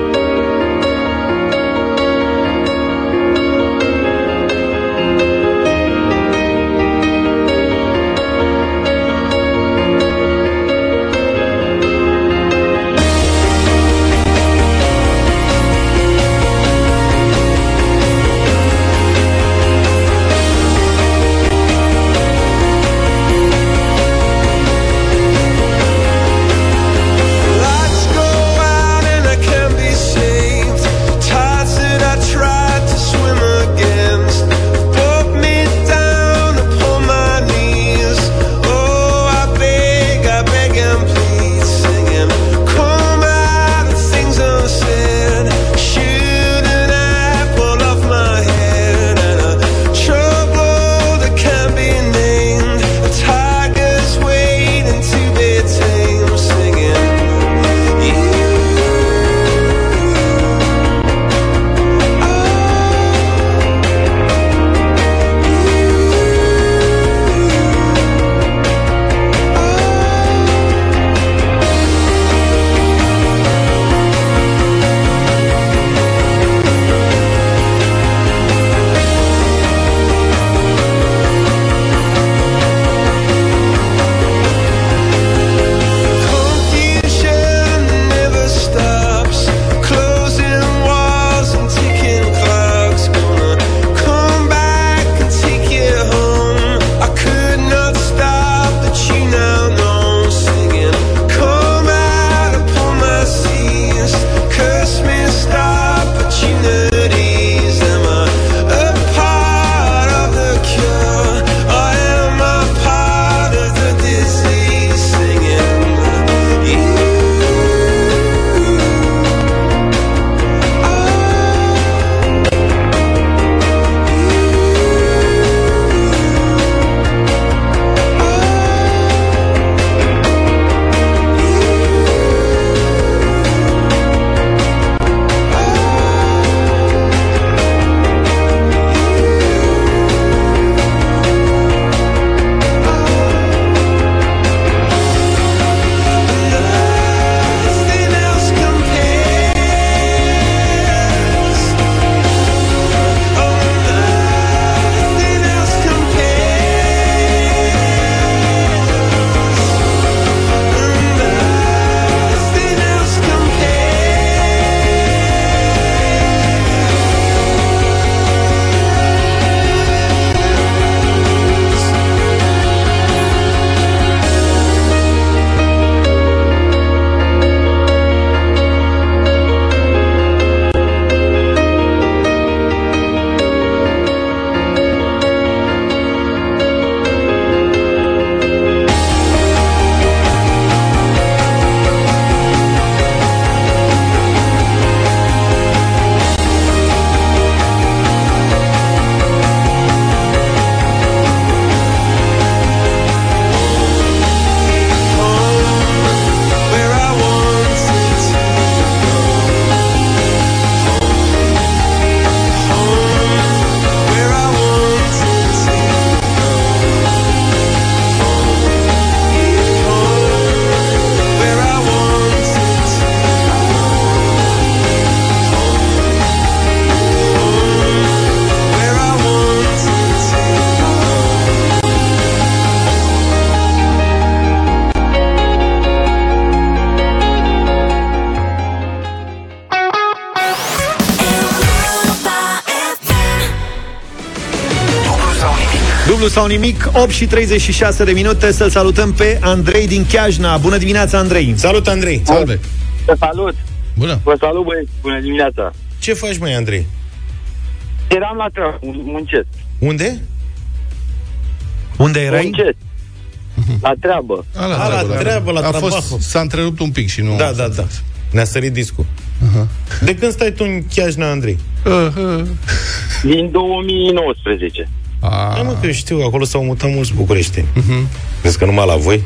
sau nimic, 8 și 36 de minute Să-l salutăm pe Andrei din Chiajna Bună dimineața, Andrei Salut, Andrei! Salve! Vă salut! Bună! Vă salut, băieți! Bună dimineața! Ce faci, mai Andrei? Eram la treabă, muncesc. Unde? Unde erai? Muncesc. La treabă. A, la A, la treabă, la A trabajo. fost, s-a întrerupt un pic și nu... Da, da, da. Ne-a sărit discul. De când stai tu în Chiajna, Andrei? Uh, uh. Din 2019. A, Da, mă, că eu știu, acolo s-au mutat mulți bucureșteni. Vezi că numai la voi?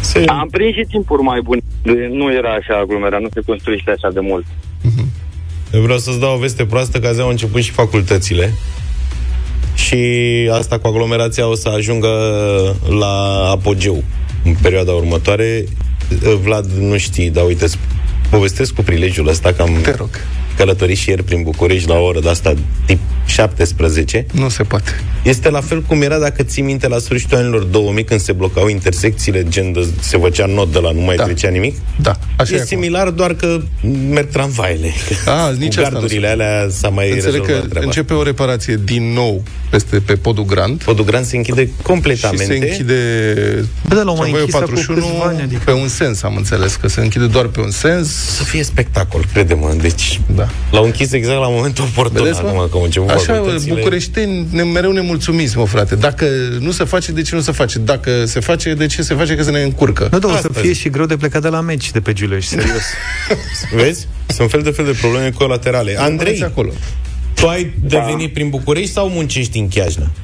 Se... Am prins și timpuri mai bune. De- Nu era așa aglomerat, nu se construiește așa de mult. Eu vreau să-ți dau o veste proastă că azi au început și facultățile și asta cu aglomerația o să ajungă la apogeu în perioada următoare. Vlad nu știi, dar uite, îți povestesc cu prilejul ăsta că am Te rog. călătorit și ieri prin București la o oră de asta tip 17. nu se poate. Este la fel cum era dacă ții minte la sfârșitul anilor 2000 când se blocau intersecțiile, gen de, se făcea not de la nu mai Da. trecea nimic. Da, așa e e acum. similar, doar că merg tramvaile. A, Cu nici asta nu gardurile se- alea s-a mai Înțeleg rezolvat că treaba. începe o reparație din nou peste pe podul Grand Podul Grand se închide și completamente. se închide Bă, dar l-au mai tramvaiul închis acum 41 câțiva ani, adică. pe un sens, am înțeles, că se închide doar pe un sens. Să fie spectacol, crede-mă. Deci Da. l-au închis exact la momentul oportun. Vedeți, mă? acum că au început Așa, facultățile. bucureșteni ne, mereu nemulțumiți, mă, frate. Dacă nu se face, de ce nu se face? Dacă se face, de ce se face? Că se ne încurcă. Nu, da, o să Asta fie zic. și greu de plecat de la meci de pe Giuleș, serios. *laughs* Vezi? Sunt fel de fel de probleme colaterale. Andrei, Rămâneți acolo. tu ai devenit prin București sau muncești în Chiajna? *laughs*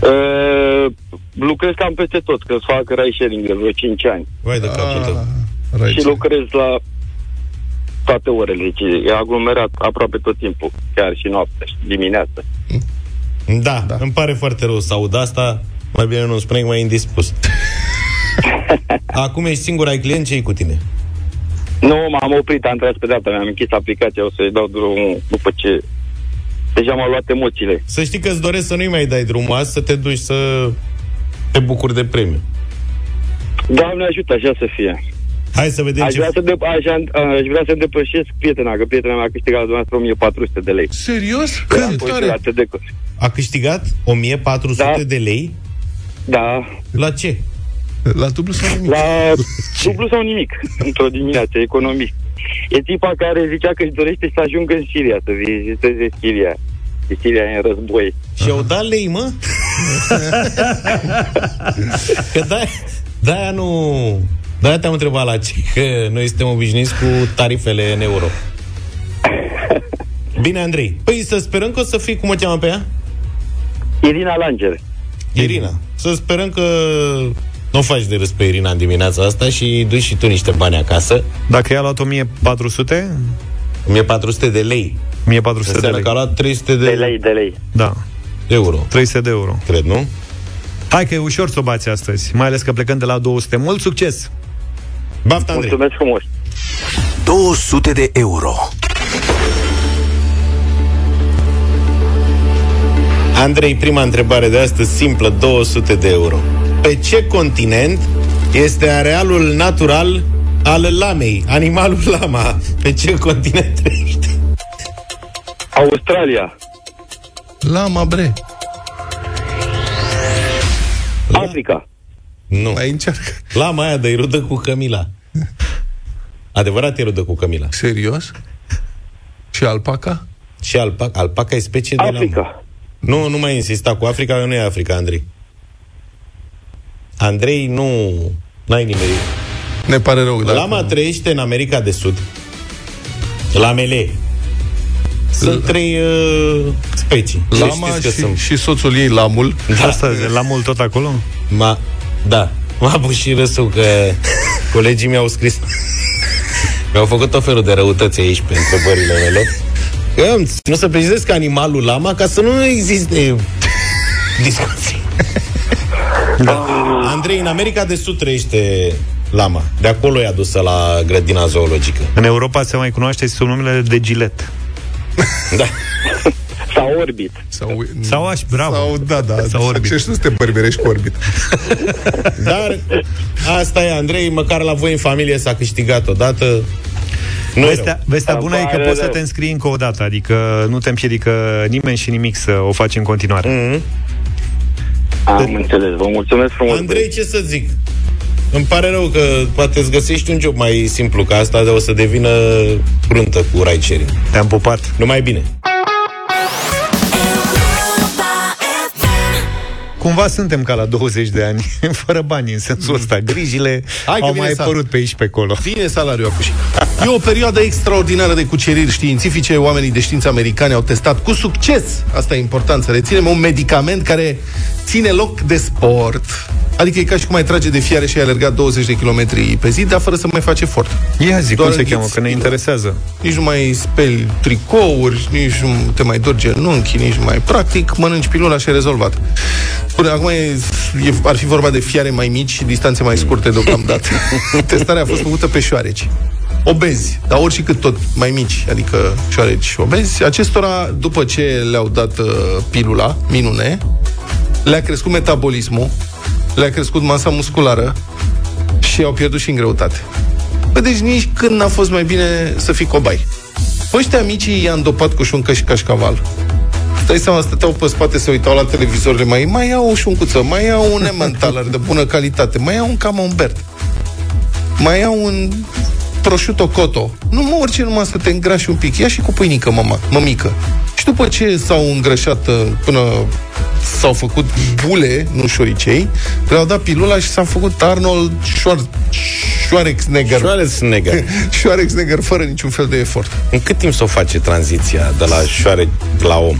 Uh, lucrez cam peste tot, că fac ride sharing de vreo 5 ani. Vai de capul tău. Ah, right. Și lucrez la toate orele. Deci e aglomerat aproape tot timpul, chiar și noaptea și dimineața. Da, da, îmi pare foarte rău să aud asta. Mai bine nu spune mai indispus. *laughs* Acum ești singur, ai client, ce cu tine? Nu, m-am oprit, am tras pe data, mi-am închis aplicația, o să-i dau drumul după ce deja m-au luat emoțiile. Să știi că îți doresc să nu-i mai dai drumul azi, să te duci să te bucuri de premiu. Doamne ajută, așa să fie. Hai să vedem Aș ce... vrea să, de, aș, aș vrea să depășesc prietena, că prietena mea a câștigat la dumneavoastră 1400 de lei. Serios? Am Cât fost tare? la TDC. A câștigat 1400 Da. de lei? Da, La ce? La dublu sau nimic? la dublu sau nimic, într-o dimineață, economist. E tipa care zicea că își dorește să ajungă în Siria, să viziteze Siria. Și Siria e în război. Și au dat lei, mă? *laughs* că da, de-aia nu... De-aia te-am întrebat la ce, că noi suntem obișnuiți cu tarifele în euro. *laughs* Bine, Andrei. Păi să sperăm că o să fii, cum o cheamă pe ea? Irina Langer. Irina. Să sperăm că nu o faci de râs pe Irina în dimineața asta și duci și tu niște bani acasă. Dacă i-a luat 1400, 1400 de lei. 1400 de Înseamnă lei. că a luat 300 de, De lei, de lei. Da, euro, 300 de euro. cred, nu? Hai că e ușor să o bați astăzi, mai ales că plecăm de la 200. Mult succes! Bafta, Andrei. Mulțumesc frumos. 200 de euro. Andrei, prima întrebare de astăzi, simplă, 200 de euro. Pe ce continent este arealul natural al lamei, animalul lama? Pe ce continent trăiește? Australia. Lama, bre. Africa. Nu. Mai încearcă. Lama aia de rudă cu Camila. Adevărat e rudă cu Camila. Serios? Și alpaca? Și alpaca, alpaca e specie de lamă. Africa. Nu, nu mai insista cu Africa, că nu e Africa, Andrei. Andrei, nu... N-ai nimeni. Ne pare rău, dar... Lama trăiește în America de Sud. Lamele. Sunt trei uh, specii. Și Lama știți că și, sunt. și soțul ei, lamul. Da. Asta, la mult tot acolo? Ma, da, *laughs* m-a pus și râsul că *laughs* colegii mi-au scris mi-au făcut tot felul de răutăți aici pe întrebările mele. Că am ținut să precizez că animalul lama ca să nu existe *laughs* discuții. Da. Andrei, în America de Sud trăiește lama. De acolo e adusă la grădina zoologică. În Europa se mai cunoaște sub numele de gilet. Da. Sau orbit. Sau, Sau aș, bravo. Sau, da, da. Sau orbit. Și să te bărberești cu orbit. *laughs* Dar asta e, Andrei, măcar la voi în familie s-a câștigat odată. Nu vestea, rău. vestea bună e că Pare poți să rău. te înscrii încă o dată, adică nu te împiedică nimeni și nimic să o faci în continuare. Mhm. Am înțeles, vă mulțumesc frumos. Andrei, ce să zic? Îmi pare rău că poate îți găsești un job mai simplu ca asta, de o să devină cruntă cu ride sharing. Te-am pupat. Numai bine. Cumva suntem ca la 20 de ani, *laughs* fără bani în sensul ăsta. Grijile Hai că au vine mai sal. apărut pe aici pe acolo. Vine salariul acum. E o perioadă extraordinară de cuceriri științifice. Oamenii de știință americani au testat cu succes, asta e important să reținem, un medicament care ține loc de sport. Adică e ca și cum ai trage de fiare și ai alergat 20 de km pe zi, dar fără să mai faci efort. Ia zi, Doar cum se înghiți cheamă, că ne pilula. interesează. Nici nu mai speli tricouri, nici nu te mai dor genunchi, nici nu mai... Practic, mănânci pilula și e rezolvat. Până acum e, e, ar fi vorba de fiare mai mici și distanțe mai scurte deocamdată. *laughs* Testarea a fost făcută pe șoareci. Obezi, dar oricât tot mai mici, adică șoareci obezi. Acestora, după ce le-au dat uh, pilula, minune, le-a crescut metabolismul, le-a crescut masa musculară și au pierdut și în greutate. Bă, deci nici când n-a fost mai bine să fii cobai. Păi ăștia micii i-a îndopat cu șuncă și cașcaval. Stai seama, stăteau pe spate, se uitau la televizorile, mai, mai iau o șuncuță, mai iau un *laughs* emmentaler de bună calitate, mai iau un camembert, mai iau un prosciutto cotto. Nu mă orice numai să te îngrași un pic. Ia și cu pâinică, mama, mămică. Și după ce s-au îngrășat uh, până s-au făcut bule, nu șoricei, le-au dat pilula și s-a făcut Arnold Schwar- Schwarzenegger. Schwarzenegger. *laughs* Schwarzenegger fără niciun fel de efort. În cât timp să o face tranziția de la șoare la om?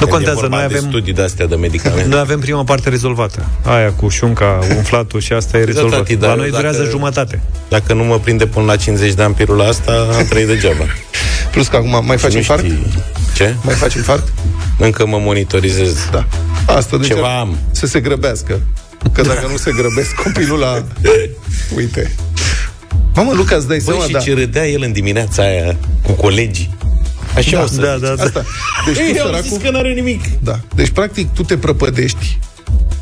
Nu Când e contează, vorba noi de avem, studii de-astea de medicamente. noi avem prima parte rezolvată. Aia cu șunca, umflatul și asta e rezolvat. tati, dar La noi dacă- durează jumătate. Dacă nu mă prinde până la 50 de ani pirula asta, am trăit degeaba. *laughs* Plus că acum mai faci nu infart? știi. Ce? Mai faci infart? Încă mă monitorizez. Da. Asta deci Ceva ar- am. Să se grăbească. Că dacă nu se grăbesc, *laughs* copilul la... Uite. Mamă, Luca, îți dai Băi, seama, și da. ce râdea el în dimineața aia cu colegii. Așa Da, o să da, zici. da, da. Asta. Deci Ei, tu, au săracul, zis că n-are nimic. Da. Deci, practic, tu te prăpădești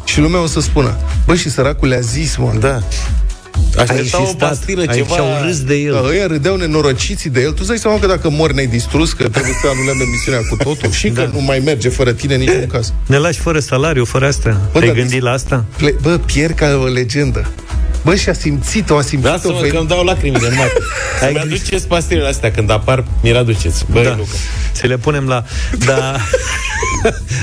și lumea o să spună, bă, și săracul le-a zis, mă. Da. Ai Aștepta o insistat, pastilă, ai, ceva... și-au râs de el. Da, ăia râdeau nenorociții de el. Tu îți dai seama că dacă mori ne-ai distrus, că trebuie să anulăm emisiunea cu totul și că nu mai merge fără tine niciun caz. Ne lași fără salariu, fără asta. Bă, Te-ai dar- gândit la asta? Ple- Bă, Pierre ca o legendă. Bă, și a simțit-o, a simțit-o. Lasă-mă veni- că îmi dau lacrimile numai. *laughs* Să mi aduceți pastilele astea când apar, mi-le aduceți. Băi, Da. Luca. Să le punem la... Da. *laughs*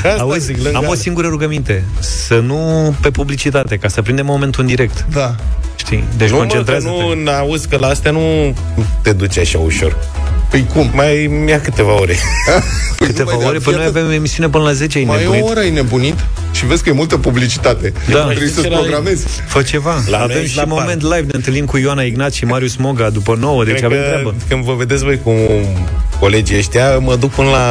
Asta Auzi, zic, lângă am o alea. singură rugăminte. Să nu pe publicitate, ca să prindem momentul în direct. Da. Știi? Deci Nu, mă, că concentrează-te. nu auzi că la astea nu te duci așa ușor. Păi cum? Mai mi-a câteva ore. *laughs* Păi Câteva nu, mai ore, da, până noi fii atent. avem emisiune până la 10, ai Mai e nebunit. o oră ai nebunit și vezi că e multă publicitate. Da. Trebuie să-ți Știi ce programezi. Fă ceva. La noi avem și și la moment live, ne întâlnim cu Ioana Ignat și Marius Moga după 9, deci Cred avem că treabă. când vă vedeți voi cu colegii ăștia, mă duc până la...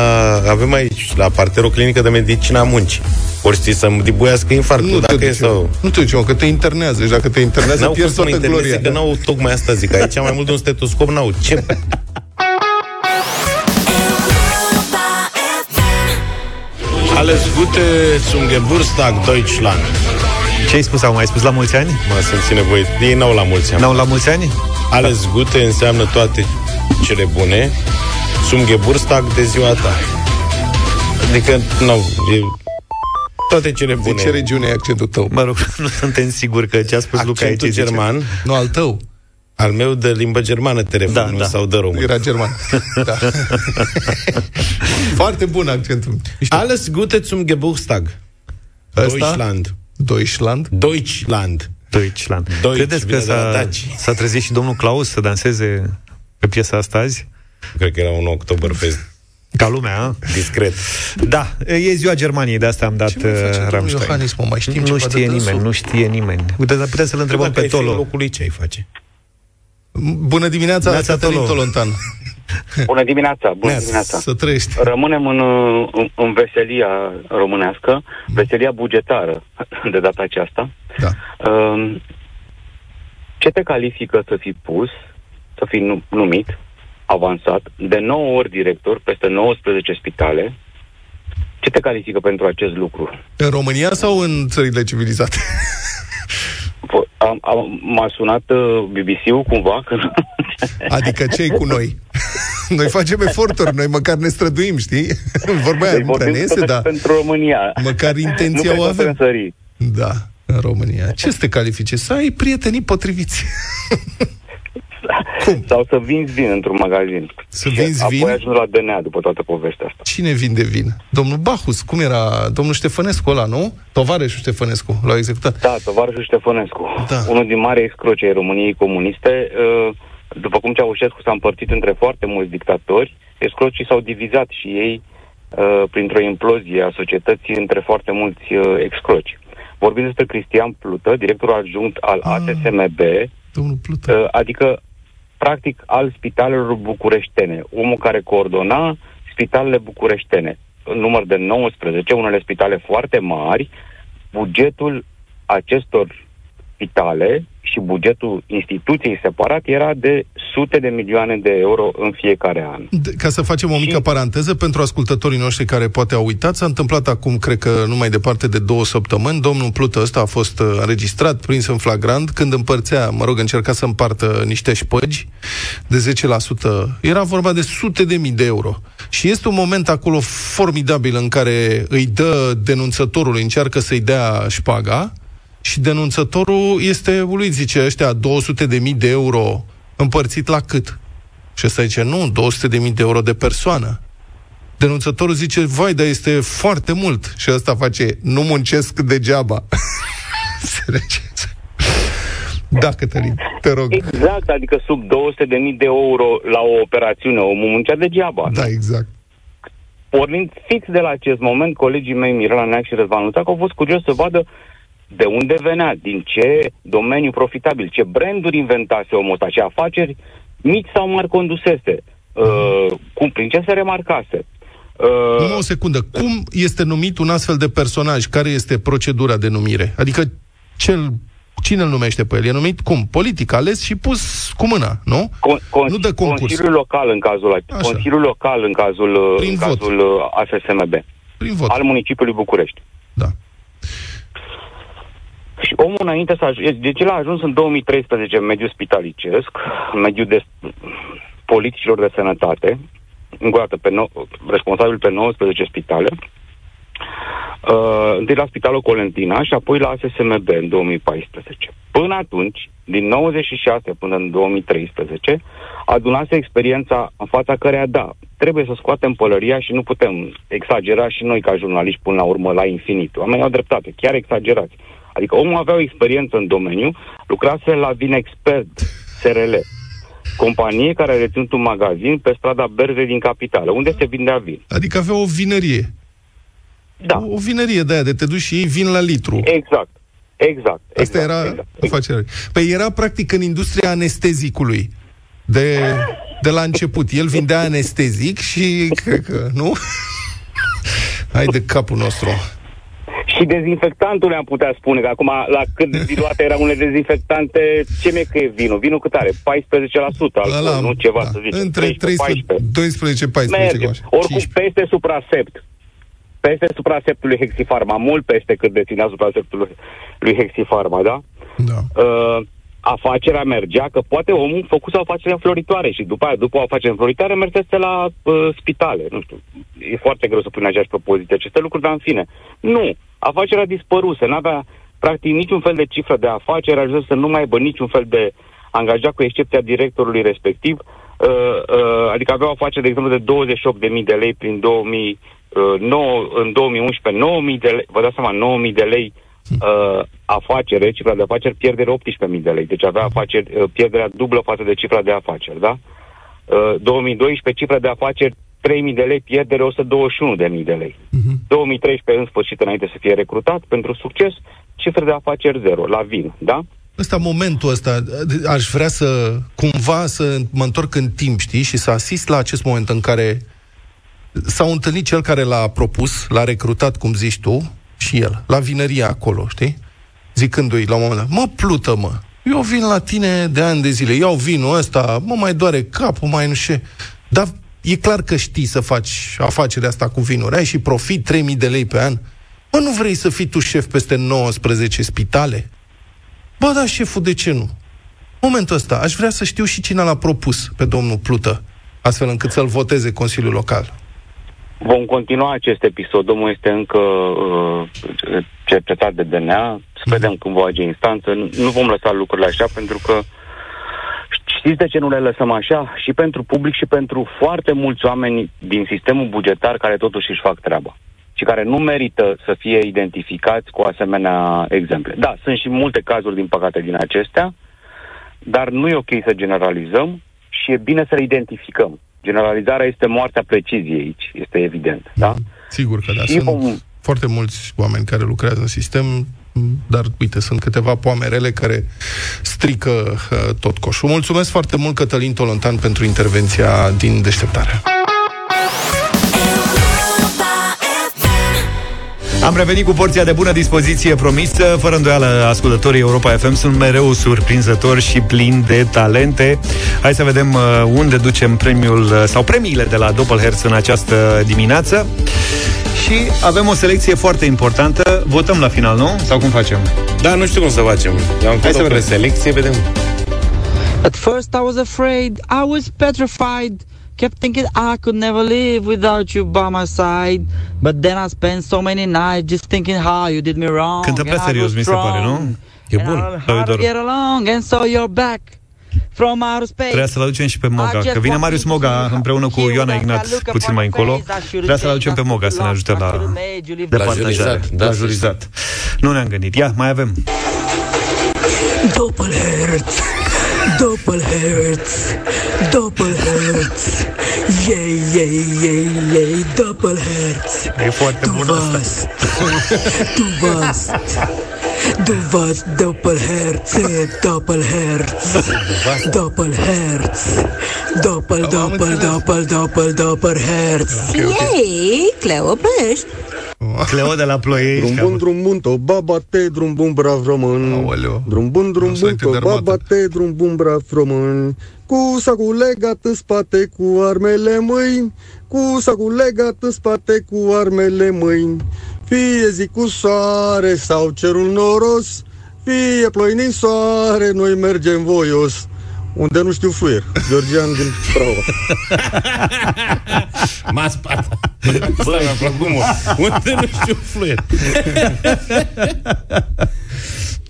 Avem aici, la parter, o clinică de medicină a muncii. Ori știi să-mi dibuiască infarctul, Nu te, dacă e duci, sau... nu te duci, mă, că te internează. Și dacă te internează, N-au cum pierzi să mă toată interneze, gloria. că n-au tocmai asta zic. Aici mai mult de un stetoscop n-au. Ce? *laughs* Alles Gute zum Geburtstag Deutschland. Ce ai spus? Au mai spus la mulți ani? Mă simți nevoie. Ei n-au la mulți ani. N-au la mulți ani? Alles Gute înseamnă toate cele bune. Zum Geburtstag de ziua ta. Adică, nu, e toate cele Din bune. ce regiune e accentul tău? Mă rog, *laughs* nu suntem siguri că ce a spus Luca aici Accentul zice. german, Nu, al tău. Al meu de limbă germană telefonul Da, da. sau de român. Era german. *laughs* Da. Foarte bun accentul. Mișto. Alles Gute zum Geburtstag. Ăsta? Deutschland. Deutschland. Deutschland. Deutschland. Deutsch, Credeți că vine de la s-a, daci. s-a trezit și domnul Claus să danseze pe piesa asta azi? Cred că era un Oktoberfest Ca lumea, a? discret. Da, e ziua Germaniei, de asta am dat Ce mai face uh, domnul Rammstein. Iohannis, mă? Mai știm nu ceva știe de dânsul? nimeni, nu știe nimeni. Uite, dar putem să-l întrebăm Dacă pe ai fi în Tolo. locul lui, ce ai face? Bună dimineața, Neața, Cătălin Tolo. Tolontan. Bună dimineața, bună Neața. dimineața. Să trăiești. Rămânem în, în, în veselia românească, veselia bugetară de data aceasta. Da. Um, Ce te califică să fii pus, să fii nu- numit, avansat, de 9 ori director peste 19 spitale? Ce te califică pentru acest lucru? În România sau în țările civilizate? F- Am, am, m-a sunat uh, BBC-ul cumva, că *laughs* Adică ce cu noi? *laughs* Noi facem eforturi, noi măcar ne străduim, știi? *laughs* Vorba aia Deci nu prea vorbim ne iese, totuși da. pentru România. Măcar intenția nu o cred că avem. putem sări. Da, în România. Ce să te califice? Să ai prietenii potriviți. Cum? Sau să vinzi vin într-un magazin. Să Și vinzi apoi vin? ajungi la DNA după toată povestea asta. Cine vinde vin? Domnul Bahus, cum era? Domnul Ștefănescu ăla, nu? Tovarășul Ștefănescu, l-au executat. Da, tovarășul Ștefănescu. Da. Unul din mari excroci ai României comuniste. uh, După cum Ceaușescu s-a împărțit între foarte mulți dictatori, excrocii s-au divizat și ei uh, printr-o implozie a societății între foarte mulți uh, excroci. Vorbim despre Cristian Plută, directorul adjunct al Ah. ATSMB, Domnul Plută. Uh, adică practic al spitalelor bucureștene, omul care coordona spitalele bucureștene, în număr de 19, unele spitale foarte mari, bugetul acestor spitale și bugetul instituției separat era de sute de milioane de euro în fiecare an. De- Ca să facem o mică paranteză pentru ascultătorii noștri care poate au uitat, s-a întâmplat acum, cred că nu mai departe de două săptămâni, domnul Plută ăsta a fost uh, înregistrat, prins în flagrant, când împărțea, mă rog, încerca să împartă niște șpăgi de 10%. Era vorba de sute de mii de euro. Și este un moment acolo formidabil în care îi dă denunțătorului, încearcă să-i dea șpaga, și denunțătorul este uluit, zice, ăștia 200 de mii de euro împărțit la cât? Și ăsta zice, nu, 200 de mii de euro de persoană. Denunțătorul zice, vai, dar este foarte mult. Și ăsta face, nu muncesc degeaba. *laughs* Înțelegeți? Da, Cătălin, te rog. Exact, adică sub 200 de mii de euro la o operațiune, omul muncea degeaba. Da, exact. Pornind fix de la acest moment, colegii mei, Mirela Neac și Răzvan Luțac, au fost curioși să vadă de unde venea, din ce domeniu profitabil, ce branduri inventase omul ăsta, ce afaceri mici sau mari condusese, uh, cum, prin ce se remarcase. Uh, Numai o secundă. Cum este numit un astfel de personaj? Care este procedura de numire? Adică cel, cine îl numește pe el? E numit cum? Politic, ales și pus cu mâna, nu? Con- cons- nu de concurs. Consiliul local în cazul acesta. Așa. Consiliul local în cazul, uh, Prin în vot. cazul uh, AFSMB. Prin vot. Al municipiului București. Da. Și omul înainte să ajungă, deci el a ajuns în 2013 în mediul spitalicesc, în mediul de politicilor de sănătate, încă o dată pe no, responsabil pe 19 spitale, uh, întâi la Spitalul Colentina și apoi la ASSMB în 2014. Până atunci, din 96 până în 2013, adunase experiența în fața căreia, da, trebuie să scoatem pălăria și nu putem exagera și noi ca jurnaliști până la urmă la infinit. Oamenii au dreptate, chiar exagerați. Adică omul avea o experiență în domeniu, lucrase la Vinexpert SRL, companie care a reținut un magazin pe strada Berze din capitală, unde se vindea vin. Adică avea o vinărie. Da. O, o vinărie de aia, de te duci și iei vin la litru. Exact. Exact. Asta exact, era exact. afacerea. Păi era practic în industria anestezicului. De, de la început. El vindea anestezic și cred că, nu? *laughs* Hai de capul nostru. Și dezinfectantul am putea spune, că acum la cât de diluate erau unele dezinfectante, ce mi că e vinul? Vinul cât are? 14% alcool, Ăla, nu ceva da, să zic. Între 13, 12, 14, Merge. cam așa. Oricum 15. peste suprasept. Peste supraseptul lui Hexifarma, mult peste cât deținea supraseptul lui, lui Hexifarma, da? Da. uh, afacerea mergea, că poate omul făcuse o afacere înfloritoare și după aia, după o afacere înfloritoare, mergese la uh, spitale. Nu știu, e foarte greu să pui în aceeași propoziție aceste lucruri, dar în fine. Nu, afacerea dispăruse, n-avea practic niciun fel de cifră de afacere, ajuns să nu mai aibă niciun fel de angajat, cu excepția directorului respectiv, uh, uh, adică avea o afacere, de exemplu, de 28.000 de lei prin 2009, în 2011, 9.000 de lei, vă dați seama, 9.000 de lei uh, afacere, cifra de afaceri, pierdere 18.000 de lei. Deci avea afaceri, uh, pierderea dublă față de cifra de afaceri, da? Uh, 2012, cifra de afaceri, 3.000 de lei, pierdere 121.000 de lei. 2013, în sfârșit, înainte să fie recrutat, pentru succes, cifre de afaceri zero, la vin, da? Ăsta, momentul ăsta, aș vrea să, cumva, să mă întorc în timp, știi, și să asist la acest moment în care s-au întâlnit cel care l-a propus, l-a recrutat, cum zici tu, și el, la vinăria acolo, știi? Zicându-i la un moment dat, mă, plută, mă, eu vin la tine de ani de zile, iau vinul ăsta, mă mai doare capul, mai nu știu ce. Dar e clar că știi să faci afacerea asta cu vinuri, ai și profit 3000 de lei pe an. Mă, nu vrei să fii tu șef peste 19 spitale? Ba da, șeful, de ce nu? momentul ăsta, aș vrea să știu și cine l-a propus pe domnul Plută, astfel încât să-l voteze Consiliul Local. Vom continua acest episod. Omul este încă uh, cercetat de DNA. Să vedem cum va age instanță. Nu nu vom lăsa lucrurile așa pentru că știți de ce nu le lăsăm așa? Și pentru public și pentru foarte mulți oameni din sistemul bugetar care totuși își fac treaba și care nu merită să fie identificați cu asemenea exemple. Da, sunt și multe cazuri, din păcate, din acestea, dar nu e ok să generalizăm și e bine să le identificăm. Generalizarea este moartea preciziei aici, este evident, da? Sigur că da. Și Sunt vom- foarte mulți oameni care lucrează în sistem, dar uite, sunt câteva poamerele care strică uh, tot coșul. Mulțumesc foarte mult, Cătălin Tolontan, pentru intervenția din deșteptare. Am revenit cu porția de bună dispoziție promisă. Fără îndoială, ascultătorii Europa FM sunt mereu surprinzători și plini de talente. Hai să vedem uh, unde ducem premiul uh, sau premiile de la Doppelherz în această dimineață. Și avem o selecție foarte importantă. Votăm la final, nu? Sau cum facem? Da, nu știu cum să facem. Eu am Hai să făcut o vedem. preselecție, vedem. At first I was afraid, I was petrified. Kept thinking I could never live without you by my side. But then I spent so many nights just thinking how you did me wrong. Cântă prea and I serios, was mi se pare, strong. nu? E And bun, I learned sau e how to doar- get along, and so you're back from outer space. Trebuia să-l aducem și pe Moga, I just că vine want Marius to Moga see împreună cu you Ioana that Ignat look upon puțin mai your încolo. face. I should've Trebuia să-l aducem pe changed, Moga să ne I ajute la should've made you live de La partajare, jurizat, da, la să jurizat. Nu ne-am gândit. Ia, mai avem. Doppelherz, Doppelherz, Doppelherz. Yay, yay, yay, yay, Doppelherz. E foarte Du bun asta. warst, du warst, du warst Doppelherz, Doppelherz, Doppelherz, Doppel, Doppel, Doppel, Doppel, Doppelherz. Ei, Cleo Pești. Cleo de la Ploiești. Drum bun, drum bun, to babate, drum bun, brav român. Aoleu. Drum bun, drum Nu s-a bun, uitat de to armată. babate, drum bun, brav român. Cu sacul legat în spate, cu armele în mâini. Cu sacul legat în spate, cu armele în mâini. Fie zi cu soare sau cerul noros, fie ploi din soare, noi mergem voios. Unde nu știu fluier. Georgian din Prahova. *laughs* M-a spart. Bă, mi-a plăcut, mă. Unde nu știu fluier. *laughs*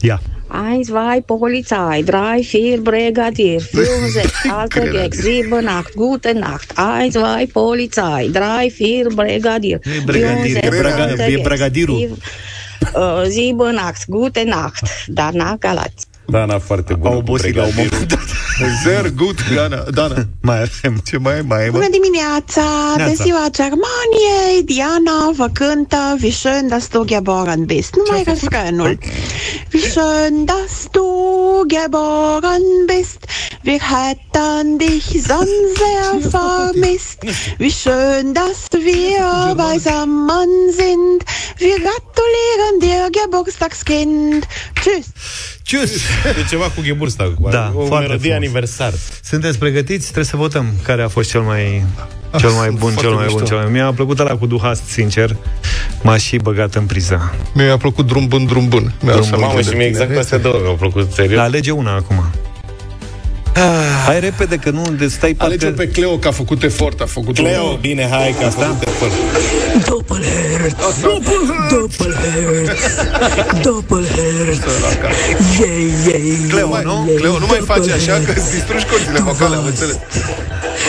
Ia. Eins, zwei, Polizei, drei, vier, Brigadier, fünf, sechs, *laughs* alte Gags, sieben, acht, gute Nacht. Eins, zwei, Polizei, drei, vier, Brigadier, E brigadier, fünf, e sechs, braga- alte e Gags, bragadirul. sieben, uh, sieben, acht, gute Nacht. Danach Galați. Dana foarte bună Au cu obosit la un moment dat. *laughs* Sehr gut, Dana. Dana. Mai avem. Ce mai ai? Mai? Bună dimineața! De ziua Germaniei! Diana vă cântă Wie schön, dass du geboren bist. Numai refrenul. Wie schön, dass du geboren bist. Wir hätten dich sonst *laughs* sehr vermisst. Wie schön, dass wir *laughs* beisammen sind. Wir gratulieren dir, Geburtstagskind. Tschüss! Cius! E ceva cu Ghebursta. Da, o foarte melodie frumos. aniversar. Sunteți pregătiți? Trebuie să votăm care a fost cel mai cel mai sunt bun, foarte cel mai bun, mișto. cel mai Mi-a plăcut ăla cu Duhast, sincer. M-a și băgat în priză. Mi-a plăcut drum bun, drum bun. Mi-a Drum adus bun. aminte Mamă, și de mie tine. exact astea două mi-au plăcut, serios. La alege una acum. Hai repede, că nu de stai Alege parcă... pe Cleo, că a făcut efort, a făcut Cleo, bine, hai, că asta? făcut efort. Doppelherz, Doppelherz, Doppelherz. Yay, yay, Cleo, yay, nu? yay, Cleo, nu mai face așa, că Doppelherz. îți distrugi corțile vocale, am înțeles.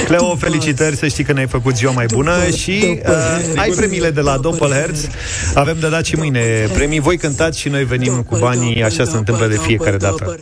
Cleo, felicitări, să știi că ne-ai făcut ziua mai bună și uh, ai premiile de la Doppelherz. Avem de dat și mâine premii. Voi cântați și noi venim cu banii, așa se întâmplă de fiecare dată.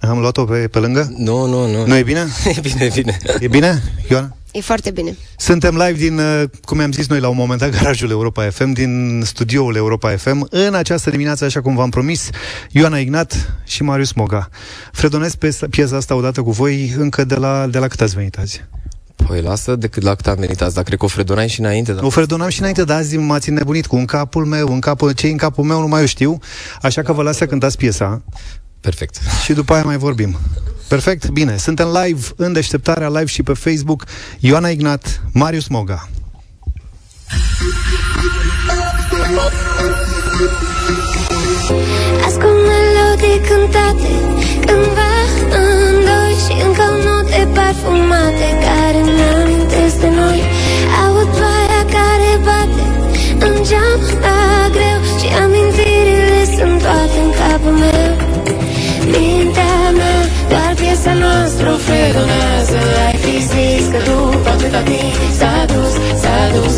Am luat-o pe, pe lângă? Nu, nu, nu. Nu e bine? *laughs* E bine, e bine. E bine, Ioana? E foarte bine. Suntem live din, uh, cum am zis noi la un moment dat, *laughs* garajul Europa FM, din studioul Europa FM. În această dimineață, așa cum v-am promis, Ioana Ignat și Marius Moga. Fredonez pe piesa asta odată cu voi încă de la, de la cât ați venit azi? Păi lasă decât la cât am venit azi, dar cred că o fredonai și înainte. Da? O fredonam și înainte, dar azi m-ați înnebunit cu în capul meu, în capul, ce în capul meu nu mai eu știu, așa că vă las să cântați piesa Perfect. și după aia mai vorbim. Perfect? Bine, suntem live în deșteptarea, live și pe Facebook. Ioana Ignat, Marius Moga. Ascult melodii cântate parfumate Care ne amintesc de noi. Aud ploaia care bate În geam la greu. Și amintirile sunt toate în capul meu. Mintea mea Doar piesa noastră o fredonează Ai fi zis că după atâta timp S-a dus, s-a dus.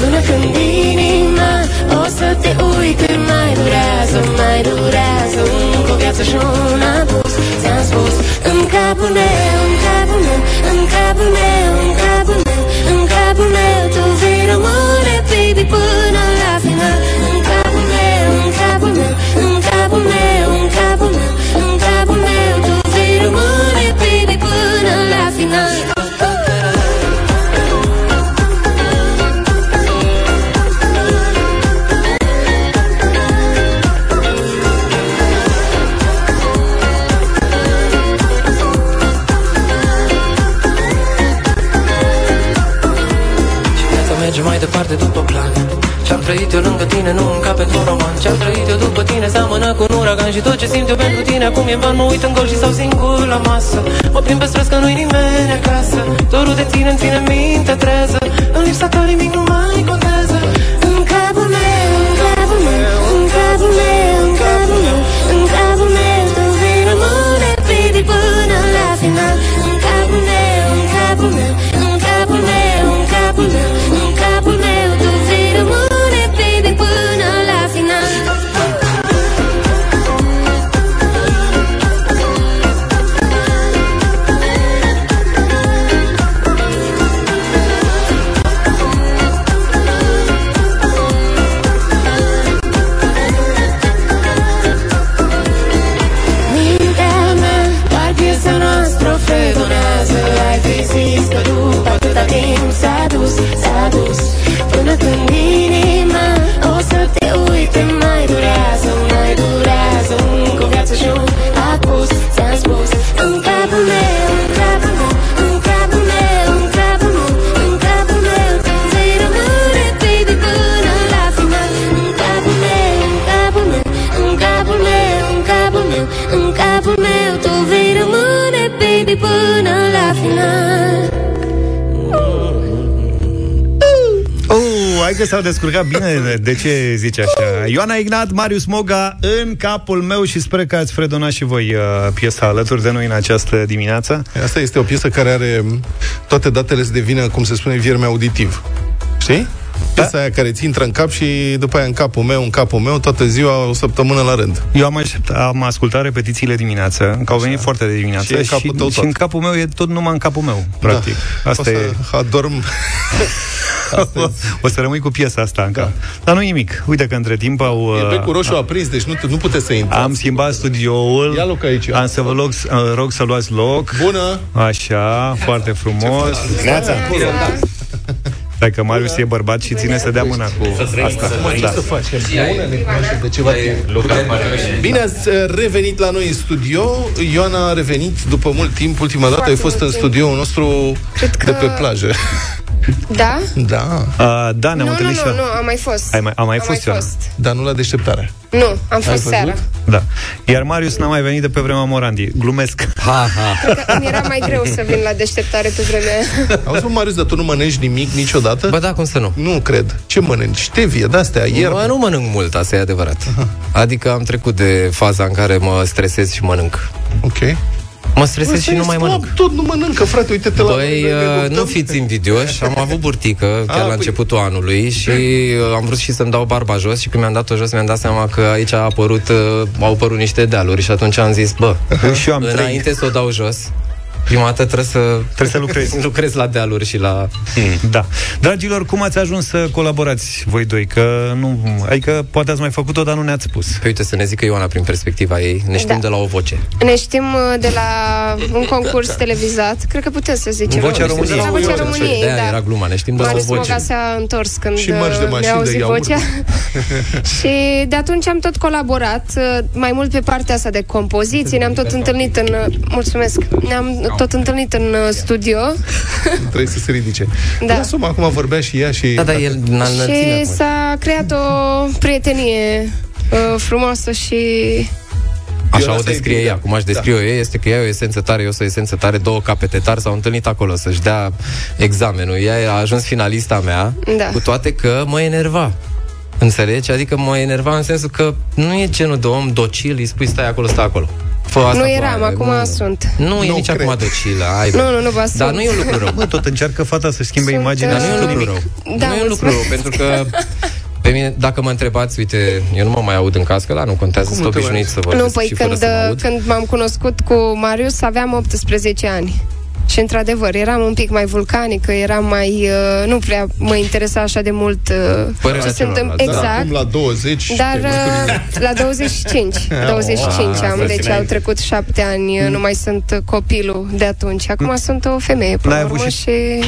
Până când inima O să te uite Mai durează, mai durează. Încă o viață și un apus Ți-am spus. În capul meu, în capul meu În capul meu, în capul meu În capul meu Tu vei rămâne, baby, până la final. În capul meu, în capul meu În capul meu, în capul meu vei trăit eu lângă tine nu încă pentru un roman. Ce-am trăit eu după tine seamănă cu un uragan Și tot ce simt eu pentru tine acum e în van. Mă uit în gol și stau singur la masă. Mă plimb pe străzi că nu-i nimeni acasă. Dorul de tine îmi ține minte treză În lipsa ta nimic nu mai contează. În capul meu, în capul meu În capul meu, în capul meu În capul meu Tu vei rămâne, baby, până la final. În capul s-au descurcat bine. De ce zici așa? Ioana Ignat, Marius Moga, în capul meu și sper că ați fredonat și voi uh, piesa alături de noi în această dimineață. Asta este o piesă care are toate datele să devină, cum se spune, vierme auditiv. Știi? Piesa aia care ți intră în cap și după aia în capul meu, în capul meu, toată ziua, o săptămână la rând. Eu am, aștept, am ascultat repetițiile dimineață, că au venit foarte de dimineață Și e în și, capul tău și tot. în capul meu e tot numai în capul meu, practic. Da. Asta o să e. adorm. *laughs* o să rămâi cu piesa asta încă. Da. Dar nu nimic. Uite că între timp au... E uh, becul roșu aprins, deci nu, nu puteți să intrați. Am schimbat studioul. Ia loc aici. Am să vă rog, uh, rog să luați loc. Bună! Așa, foarte frumos. Neața. Stai că Marius e bărbat și ține să dea mâna cu asta. Mă, ce Da. să facem? Bună, ne cunoaștem de ceva timp. Bine ați uh, revenit la noi în studio. Ioana a revenit după mult timp. Ultima dată ai fost în studioul nostru de pe plajă. Da? Da. Uh, da, ne-am Nu, nu, întâlnit și nu, nu, am mai fost. Ai mai, a mai Am fost, mai Ioana? fost. Dar nu la deșteptare. Nu, am Ai fost văzut? seara. Da. Iar Marius n-a mai venit de pe vremea Morandi. Glumesc. Ha, ha. Cred că îmi era mai greu să vin la deșteptare pe vremea aia. Auzi, mă, Marius, dar tu nu mănânci nimic niciodată? Bă, da, cum să nu? Nu cred. Ce mănânci? Stevie, de-astea, ierb. Bă, nu mănânc mult, asta e adevărat. Adică am trecut de faza în care mă stresez și mănânc. Ok. Mă stresez și nu mai mănânc. Tot nu mănâncă, frate, uite-te la... Băi, uh, nu fiți invidioși, am avut burtică chiar Ah, la păi. începutul anului și uh, am vrut și să-mi dau barba jos și când mi-am dat-o jos mi-am dat seama că aici a apărut, uh, au apărut niște dealuri și atunci am zis, bă, *laughs* Și eu am înainte să o dau jos, prima dată trebuie să, trebuie să lucrezi. *laughs* lucrez la dealuri și la... Da. Dragilor, cum ați ajuns să colaborați voi doi? Că nu, adică poate ați mai făcut-o, dar nu ne-ați spus. Păi uite, să ne zică Ioana prin perspectiva ei, ne știm Da. de la o voce. Ne știm uh, de la un concurs televizat. Cred că putem să zicem. Vocea Nu? României. De la Vocea României, De-aia da. era gluma, ne știm de la o Marius voce. Moga s-a întors când Și mărci de uh, mașini, ne-a de auzit iaurt. vocea. *laughs* și de atunci am tot colaborat, uh, mai mult pe partea asta de compoziții, ne-am tot întâlnit în... uh, Mulțumesc! Ne-am tot tot întâlnit în uh, studio *laughs* Trebuie să se ridice. Da. Lasă-mă, acum vorbea și ea și... Da, da, el n-a și s-a creat o prietenie uh, frumoasă și Așa o descrie ea, cum aș descrie da. eu, este că ea e o esență tare, eu sunt o esență tare, două capete tare s-au întâlnit acolo să-și dea examenul. Ea a ajuns finalista mea, Da. cu toate că mă enerva. Înțelegi? Adică mă enerva în sensul că nu e genul de om docil, îi spui stai acolo, stai acolo. Fă asta, nu fă eram, aia. acum nu. sunt. Nu, e nici acum docilă, ai Nu, nu, nu, vă Dar sunt. nu e un lucru rău. Bă, tot încearcă fata să schimbe Sunt, imaginea Dar nu e un și lucru nimic. rău. Da, nu e un lucru mulțumesc. rău, pentru că pe mine, dacă mă întrebați, uite, eu nu mă mai aud în cască, dar nu contează, sunt obișnuit să vorbesc Nu, păi și fără când, să mă aud. când m-am cunoscut cu Marius aveam 18 ani. Și într-adevăr, eram un pic mai vulcanică, eram mai... Uh, nu prea mă interesa așa de mult uh, Părerea ce se întâmplă. celorlalți. Da, Exact. acum la 20... Dar te-ai văzut uh, la 25 25 Ah, am, să deci țineai. au trecut șapte ani uh, Nu mai sunt copilul de atunci Acum sunt o femeie până N-ai la avut urmă și-